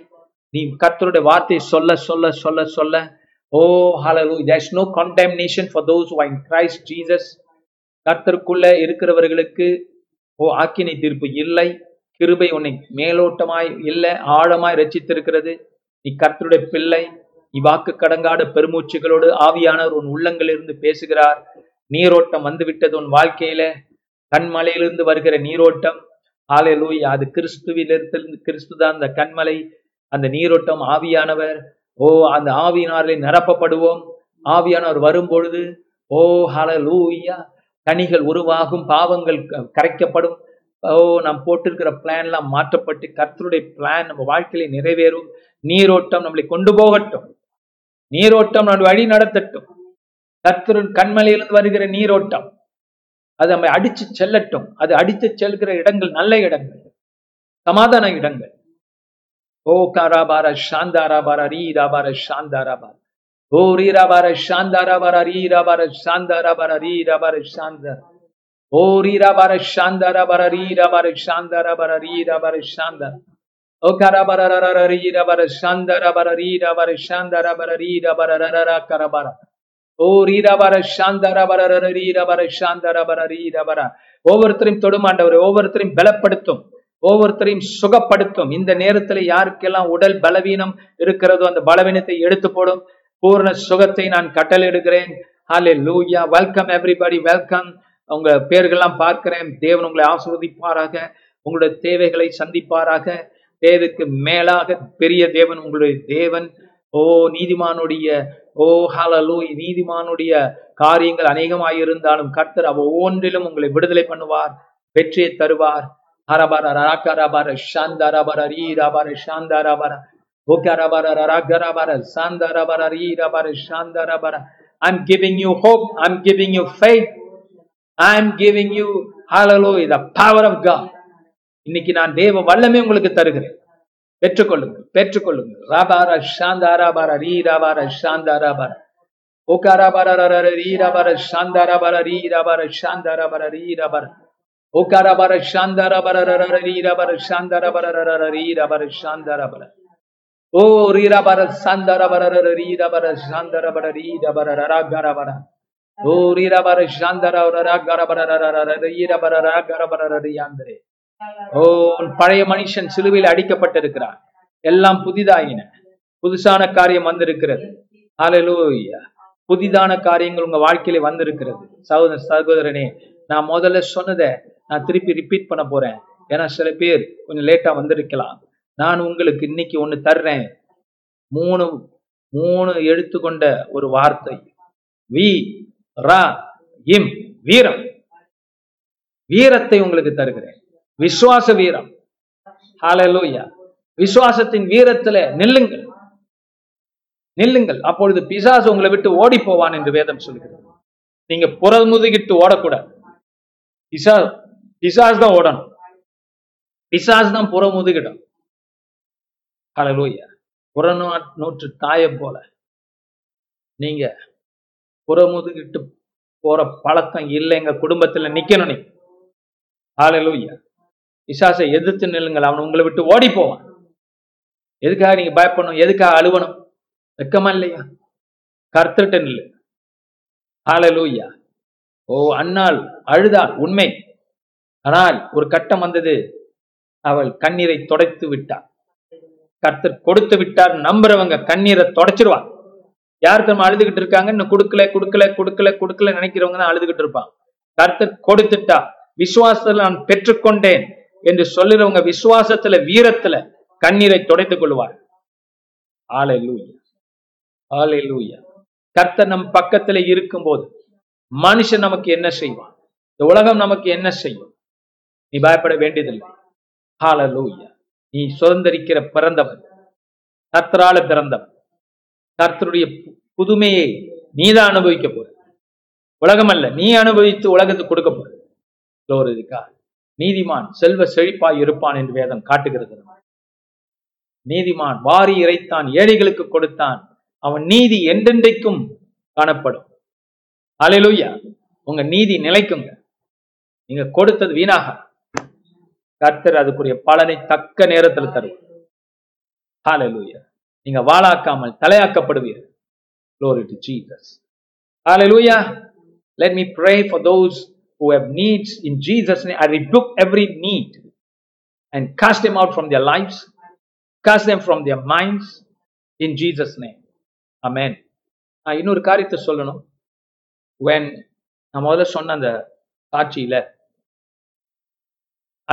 Speaker 2: நீ கர்த்தருடைய வார்த்தை சொல்ல சொல்ல சொல்ல சொல்ல. Oh hallelujah. There is no condemnation for those who Christ Jesus கர்த்தருக்குள்ள இருக்கிறவர்களுக்கு ஓ ஆக்கினை தீர்ப்பு இல்லை. கிருபை உன்னை மேலோட்டமாய் இல்லை ஆழமாய் ரச்சித்திருக்கிறது நீ கர்த்தருடைய பிள்ளை. நீ வாக்கு கடங்காட பெருமூச்சுகளோடு ஆவியானவர் உன் உள்ளங்களிலிருந்து பேசுகிறார். நீரோட்டம் வந்துவிட்டது உன் வாழ்க்கையில. கண்மலையிலிருந்து வருகிற நீரோட்டம். ஹalleluya. அது கிறிஸ்துவிலிருந்து கிறிஸ்து தான் அந்த கண்மலை. அந்த நீரோட்டம் ஆவியானவர். ஓ அந்த ஆவியினாலே நிரப்பப்படுவோம். ஆவியானவர் வரும்பொழுது ஓ ஹalleluya. கனிகள் உருவாகும் பாவங்கள் க- கரைக்கப்படும். ஓ நாம் போட்டிருக்கிற பிளான்லாம் மாற்றப்பட்டு கர்த்தருடைய பிளான் நம்ம வாழ்க்கையில நிறைவேறும். நீரோட்டம் நம்மளை கொண்டு போகட்டும். நீரோட்டம் நான் வழி நடத்தட்டும். கர்த்தரின் கண்மலையிலிருந்து வருகிற நீரோட்டம். அது நம்மை அடிச்சு செல்லட்டும். அது அடித்து செல்கிற இடங்கள் நல்ல இடங்கள். சமாதான இடங்கள். ஓ காராபார சாந்தாராபார ரீராபார சாந்தாராபார ஓ ரீராபார சாந்தாராபார ரீராபார சாந்தாராபார ரீராபார சாந்தார ஓ ரீராபார சாந்தாராபார ரீராபார சாந்தாராபார ரீராபார சாந்தார ஓ கராபார ரரர ரீராபார சாந்தாராபார ரீராபார சாந்தாராபார ரீராபார ரரர கராபார. ஓ ரீராபார சாந்தாராபார ரர ரீராபார சாந்தாராபார ஒவ்வொருத்தரையும் தொடுமாண்டவர் ஒவ்வொருத்தரையும் பலப்படுத்தும் ஒவ்வொருத்தரையும் சுகப்படுத்தும். இந்த நேரத்துல யாருக்கெல்லாம் உடல் பலவீனம் இருக்கிறதோ அந்த பலவீனத்தை எடுத்து போடும். பூர்ண சுகத்தை நான் கட்டளையிடுகிறேன். ஹாலே லூயா வெல்கம் எவ்ரிபடி வெல்கம் உங்க பேர்கள்லாம் பார்க்கிறேன். தேவன் உங்களை ஆசிர்வதிப்பாராக. உங்களுடைய தேவைகளை சந்திப்பாராக. தேவைக்கு மேலாக பெரிய தேவன் உங்களுடைய தேவன். ஓ நீதிமானுடைய ஓ ஹalleluya நீதிமானுடைய காரியங்கள் அநேகமாயிருந்தாலும் கர்த்தர் அவ ஒவ்வொன்றிலும் உங்களை விடுதலை பண்ணுவார் வெற்றியை தருவார் ஹரபர ராக்கரபர சாந்தரபர ரீரபர சாந்தரபர ஓகரபர ராகரபர சாந்தரபர ரீரபர சாந்தரபர I'm giving you hope. I'm giving you faith. I'm giving you hallelujah the power of God. இன்னைக்கு நான் தேவ வல்லமே உங்களுக்கு தருகிறேன் பெற்றுக்கொள்ளுங்கள் பெற்றுக்கொள்ளுங்கள் ராபார சாந்தாராபார ரீராபார சாந்தாராபார ஓகாராபார ரீராபார சாந்தாராபார ரீராபார சாந்தாராபார ரீராபார ஓகாராபார சாந்தாராபார ரீராபார சாந்தாராபார ரீராபார சாந்தாராபார ஓ ரீராபார சாந்தாராபார ரீராபார சாந்தாராபார ரீராபார ராகாராபார ஓ ரீராபார சாந்தாராபார ராகாராபார ரீராபார ராகாராபார ரீயாந்தரே ஓ பழைய மனுஷன் சிலுவையில் அடிக்கப்பட்டிருக்கிறான். எல்லாம் புதிதாயின. புதுசான காரியம் வந்திருக்கிறது. ஹalleluya. புதிதான காரியங்கள் உங்க வாழ்க்கையில வந்திருக்கிறது. சகோதர சகோதரனே நான் முதல்ல சொன்னதை நான் திருப்பி ரிப்பீட் பண்ண போறேன். ஏன்னா சில பேர் கொஞ்சம் லேட்டா வந்திருக்கலாம். நான் உங்களுக்கு இன்னைக்கு ஒண்ணு தர்றேன். மூணு மூணு எழுத்து கொண்ட ஒரு வார்த்தை. வி ரா இம் வீரம். வீரத்தை உங்களுக்கு தருகிறேன். விசுவாச வீரம் ஹாலலூயா விசுவாசத்தின் வீரத்துல நில்லுங்கள். நில்லுங்கள். அப்பொழுது பிசாசு உங்களை விட்டு ஓடி போவான் என்று வேதம் சொல்கிறது. நீங்க புறமுதுகிட்டு ஓடக்கூடாது. பிசா பிசாஸ் தான் ஓடணும். பிசாஸ் தான் புறமுதுகிடும் ஹலலூயா புறநூ நூற்று தாயை போல. நீங்க புறமுதுகிட்டு போற பழக்கம் இல்லை எங்க குடும்பத்துல நிக்கணும் நீ ஹலலூயா பிசாசை எதிர்த்து நில்லுங்கள் அவன் உங்களை விட்டு ஓடி போவான் எதுக்காக நீங்க பயப்படணும்? எதுக்காக அழுவணும்? வெக்கமா இல்லையா? கர்த்தட்ட நில்லு. ஹalleluya ஓ அண்ணாள் அழுதாள் உண்மை. ஆனால் ஒரு கட்டம் வந்தது அவள் கண்ணீரை துடைத்து விட்டார் கர்த்தர் கொடுத்து விட்டார் நம்புறவங்க கண்ணீரை தொடச்சிருவான். யார் நம்ம அழுதுகிட்டு இருக்காங்க? இன்னும் கொடுக்கல கொடுக்கல கொடுக்கல கொடுக்கல நினைக்கிறவங்க தான் அழுதுகிட்டு இருப்பான். கர்த்தர் கொடுத்துட்டா. விசுவாசத்துல நான் பெற்றுக்கொண்டேன். என்று சொல்லுறவங்க விசுவாசத்துல வீரத்துல கண்ணீரை துடைத்துக் கொள்வார். ஆலை லூயா கர்த்த நம் பக்கத்துல இருக்கும்போது மனுஷன் நமக்கு என்ன செய்வான்? இந்த உலகம் நமக்கு என்ன செய்யும்? நீ பயப்பட வேண்டியதில்லை. ஹalleluya. நீ சுதந்திரிக்கிற பிறந்தவன். கர்த்தரால பிறந்தவன். கர்த்தருடைய பு- புதுமையை நீதான் அனுபவிக்க போற. உலகம் அல்ல நீ அனுபவித்து உலகத்துக்கு கொடுக்க போற. Glory. நீதிமான் செல்வ செழிப்பாய் இருப்பான் என்று வேதம் காட்டுகிறது. நீதிமான் வாரி இறைத்தான் ஏழைகளுக்கு கொடுத்தான். அவன் நீதி என்றென்றைக்கும் காணப்படும். அலையிலுயா உங்க நீதி நிலைக்குங்க. நீங்க கொடுத்தது வீணாக. கர்த்தர் அதுக்குரிய பலனை தக்க நேரத்தில் தருவார் ஹalleluya. நீங்க வாழாக்காமல் தலையாக்கப்படுவீர்கள். Glory to jesus. hallelujah let me pray for those who have needs in jesus name i rebuke every need and cast them out from their lives cast them from their minds in jesus name. Amen. நான் இன்னொரு காரியத்தை சொல்லணும். When நான் முதல்ல சொன்ன அந்த சாட்சியில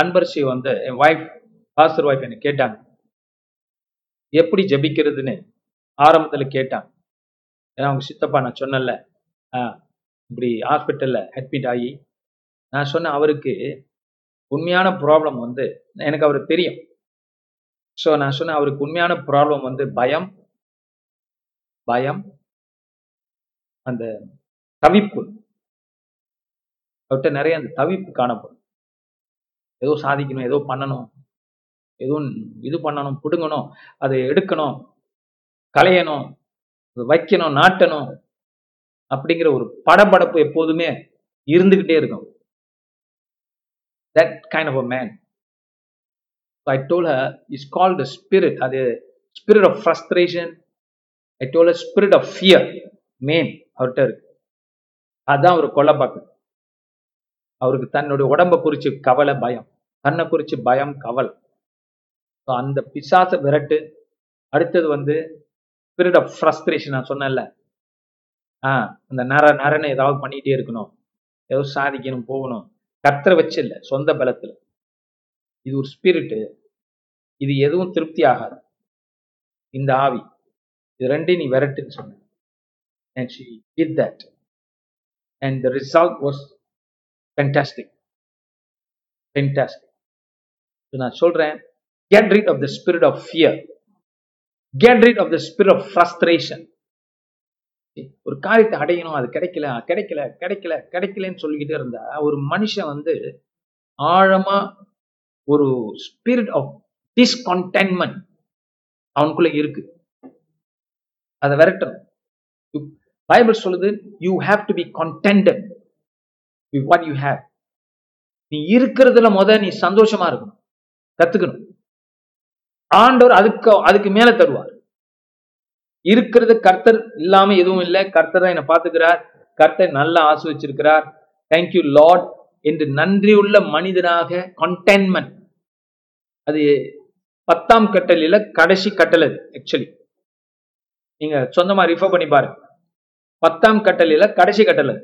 Speaker 2: அன்பரசி வந்து என் wife pastor wife என்ன கேட்டாங்க. எப்படி ஜெபிக்கிறதுன்னு ஆரம்பத்துல கேட்டாங்க. ஏன்னா அவங்க சித்தப்பா நான் சொன்னல இப்படி ஹாஸ்பிட்டல்ல அட்மிட் ஆகி நான் சொன்னேன் அவருக்கு உண்மையான ப்ராப்ளம் வந்து எனக்கு அவர் தெரியும். ஸோ நான் சொன்னேன் அவருக்கு உண்மையான ப்ராப்ளம் வந்து பயம் பயம் அந்த தவிப்பு. அவர்கிட்ட நிறைய அந்த தவிப்பு காணப்படும். ஏதோ சாதிக்கணும் ஏதோ பண்ணணும் எதுவும் இது பண்ணணும் பிடுங்கணும் அதை எடுக்கணும் களையணும் வைக்கணும் நாட்டணும் அப்படிங்கிற ஒரு படபடப்பு எப்போதுமே இருந்துகிட்டே இருக்கும். That kind of a man I told is called the spirit அது spirit of frustration I told spirit of fear man அவர்கிட்ட இருக்கு. அதான் அவர் கொலை பார்க்குது. அவருக்கு தன்னுடைய உடம்பை குறித்து கவலை பயம். தன்னை குறித்து பயம் கவலை. ஸோ அந்த பிசாசை விரட்டு. அடுத்தது வந்து ஸ்பிரிட் ஆஃப் ஃப்ரஸ்ட்ரேஷன் நான் சொன்னேன்ல. ஆ அந்த நர நரன்னு ஏதாவது பண்ணிகிட்டே இருக்கணும். ஏதோ சாதிக்கணும் போகணும். கர்த்தரை வச்சு இல்லை சொந்த பலத்தில் இது ஒரு ஸ்பிரிட்டு இது எதுவும் திருப்தி ஆகாது இந்த ஆவி இது ரெண்டையும் நீ விரட்டுன்னு சொன்ன and she did that and the result was fantastic fantastic நான் சொல்கிறேன் get rid of the spirit of fear get rid of the spirit of frustration ஒரு காரியத்தை அடையணும் அது கிடைக்கல கிடைக்கல கிடைக்கல கிடைக்கலன்னு சொல்லிக்கிட்டே இருந்தா ஒரு மனுஷன் வந்து ஆழமா ஒரு ஸ்பிரிட் ஆஃப் டிஸ்கண்டென்ட்மெண்ட் அவனுக்குள்ள இருக்கு. அதை விரட்டணும். பைபிள் சொல்லுது you have to be contented with what you நீ இருக்கிறதுல முத நீ சந்தோஷமா இருக்கணும் கத்துக்கணும். ஆண்டவர் அதுக்கு அதுக்கு மேல தருவார். இருக்கிறது கர்த்தர் இல்லாம எதுவும் இல்லை. கர்த்தர் தான் என்னை பார்த்துக்கிறார். கர்த்தர் நல்லா ஆசிர்வச்சிருக்கிறார். தேங்க்யூ லார்ட் என்று நன்றியுள்ள மனிதனாக கண்டென்மெண்ட் அது பத்தாம் கட்டளையில கடைசி கட்டளை ஆக்சுவலி நீங்க சொந்தமா ரிஃபர் பண்ணி பாருங்க. பத்தாம் கட்டளையில கடைசி கட்டளை.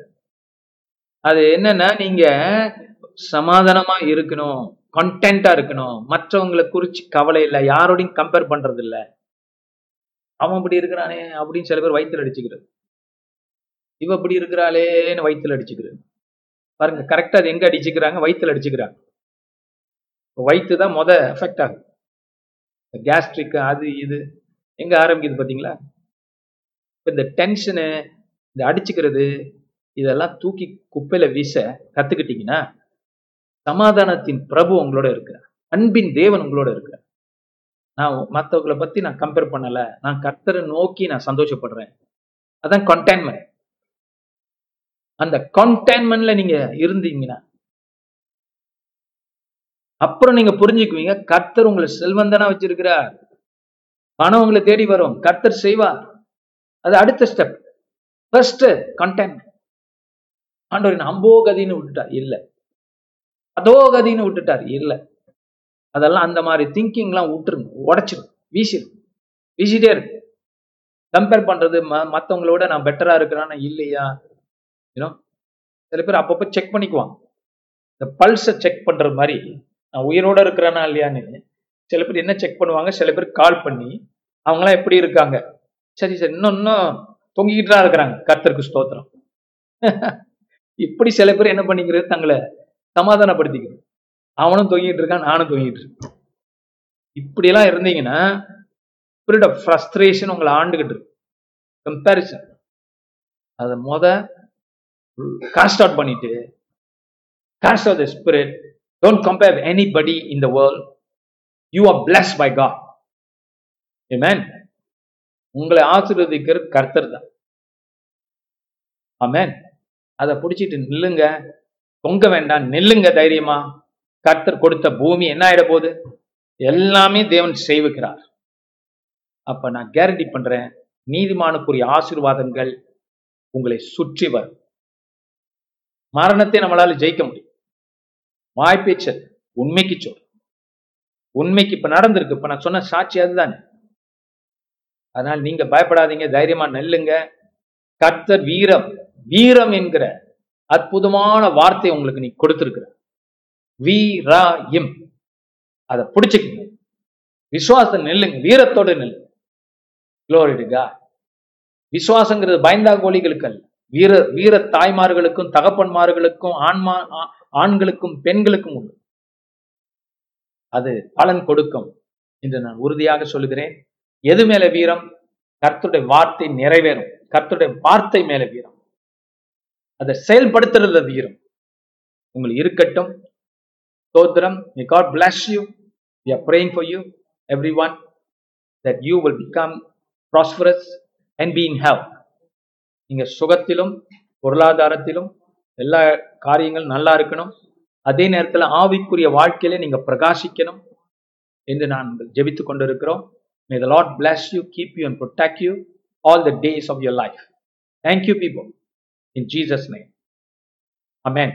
Speaker 2: அது என்னன்னா நீங்க சமாதானமா இருக்கணும் கண்டென்ட்டா இருக்கணும். மற்றவங்களை குறிச்சு கவலை இல்லை. யாரோடையும் கம்பேர் பண்றது இல்லை அவன் இப்படி இருக்கிறானே அப்படின்னு சில பேர் வயிற்றுல அடிச்சுக்கிறது. இவ இப்படி இருக்கிறாளேன்னு வயிற்றுல அடிச்சுக்கிறது. பாருங்க கரெக்டா அது எங்க அடிச்சுக்கிறாங்க? வயிற்றுல அடிச்சுக்கிறாங்க. வயிற்று தான் மொதல் எஃபெக்ட் ஆகுது. கேஸ்ட்ரிக் அது இது எங்க ஆரம்பிக்குது பார்த்தீங்களா இப்போ இந்த டென்ஷனு இந்த அடிச்சுக்கிறது இதெல்லாம் தூக்கி குப்பையில வீச கத்துக்கிட்டீங்கன்னா சமாதானத்தின் பிரபு உங்களோட இருக்கிறார். அன்பின் தேவன் உங்களோட இருக்கிறார். நான் மற்றவங்களை பத்தி நான் கம்பேர் பண்ணலை. நான் கர்த்தரை நோக்கி நான் சந்தோஷப்படுறேன். அதான் கண்டெயின்மெண்ட் அந்த கண்டெயின்மெண்ட்ல நீங்க இருந்தீங்கன்னா அப்புறம் நீங்க புரிஞ்சுக்குவீங்க கர்த்தர் உங்களை செல்வந்தனா வச்சிருக்கிறார். பணம் உங்களை தேடி வரும். கர்த்தர் செய்வார். அது அடுத்த ஸ்டெப் ஃபர்ஸ்ட் கண்டெயின்மெண்ட் ஆண்டவர் அம்போ கதின்னு விட்டுட்டார் இல்ல. அதோ கதின்னு விட்டுட்டார் இல்ல. அதெல்லாம் அந்த மாதிரி திங்கிங்லாம் விட்டுருங்க. உடைச்சிடும் வீசிடும் வீசிட்டே இருக்கு. கம்பேர் பண்றது ம- மற்றவங்களோட நான் பெட்டரா இருக்கிறானா இல்லையா? யூனோ சில பேர் அப்பப்போ செக் பண்ணிக்குவாங்க. இந்த பல்ஸை செக் பண்ற மாதிரி நான் உயிரோட இருக்கிறானா இல்லையான்னு. சில பேர் என்ன செக் பண்ணுவாங்க? சில பேர் கால் பண்ணி அவங்களாம் எப்படி இருக்காங்க? சரி சரி. இன்னும் இன்னும் தொங்கிக்கிட்டு தான் இருக்கிறாங்க. கர்த்தருக்கு ஸ்தோத்திரம். இப்படி சில பேர் என்ன பண்ணிக்கிறது? தங்களை சமாதானப்படுத்திக்கிறது. அவனும் தொங்கிட்டு இருக்கான் நானும் தொங்கிட்டு இருக்கேன். இப்படியெல்லாம் இருந்தீங்கன்னா ஸ்பிரிட் ஆஃப் ஃப்ரஸ்ட்ரேஷன் உங்களை ஆண்டுகிட்டு இருக்கு கம்பேரிசன் அதை மொத காஸ்ட் அவுட் பண்ணிட்டு cast off the spirit don't compare anybody in the world you are bless by God man உங்களை ஆசீர்வதிக்கிற கர்த்தர் தான். ஆமென் அதை பிடிச்சிட்டு நில்லுங்க. தொங்க வேண்டாம். நில்லுங்க தைரியமா. கர்த்தர் கொடுத்த பூமி என்ன ஆயிட போகுது? எல்லாமே தேவன் செய்விக்கிறார். அப்ப நான் கேரண்டி பண்றேன் நீதிமானுக்குரிய ஆசீர்வாதங்கள் உங்களை சுற்றி வரும். மரணத்தை நம்மளால ஜெயிக்க முடியும். வாய்ப்பேச்சல் உண்மைக்கு சொல். உண்மைக்கு இப்ப நடந்திருக்கு. இப்ப நான் சொன்ன சாட்சி அதுதானே. அதனால நீங்க பயப்படாதீங்க தைரியமா நெல்லுங்க. கர்த்தர் வீரம் வீரம் என்கிற அற்புதமான வார்த்தை உங்களுக்கு நீ கொடுத்திருக்கிற வீராயம் அதை பிடிச்சிக்கங்க. விசுவாசம் நெல்லுங்க. வீரத்தோடு நெல்லுங்க குளோரிடுகா விசுவாசங்கிறது பயந்தா கோழிகளுக்கு அல்ல. வீர வீர தாய்மார்களுக்கும் தகப்பன்மார்களுக்கும் ஆண்மா ஆண்களுக்கும் பெண்களுக்கும் உண்டு. அது பலன் கொடுக்கும் என்று நான் உறுதியாக சொல்லுகிறேன். எது மேல வீரம்? கர்த்துடைய வார்த்தை நிறைவேறும். கர்த்துடைய வார்த்தை மேல வீரம். அதை செயல்படுத்துறது வீரம். உங்களுக்கு இருக்கட்டும் Todram, may God bless you. We are praying for you, everyone, that you will become prosperous and be in health. நீங்கள் சுகத்திலும் பொருளாதாரத்திலும் எல்லா காரியங்களும் நல்லா இருக்கணும் அதே நேரத்தில் ஆவிக்குரிய வாழ்க்கையில நீங்கள் பிரகாசிக்கணும் என்று நான் ஜெபித்து கொண்டிருக்கிறோம் may the Lord bless you keep you and protect you all the days of your life thank you people in Jesus name amen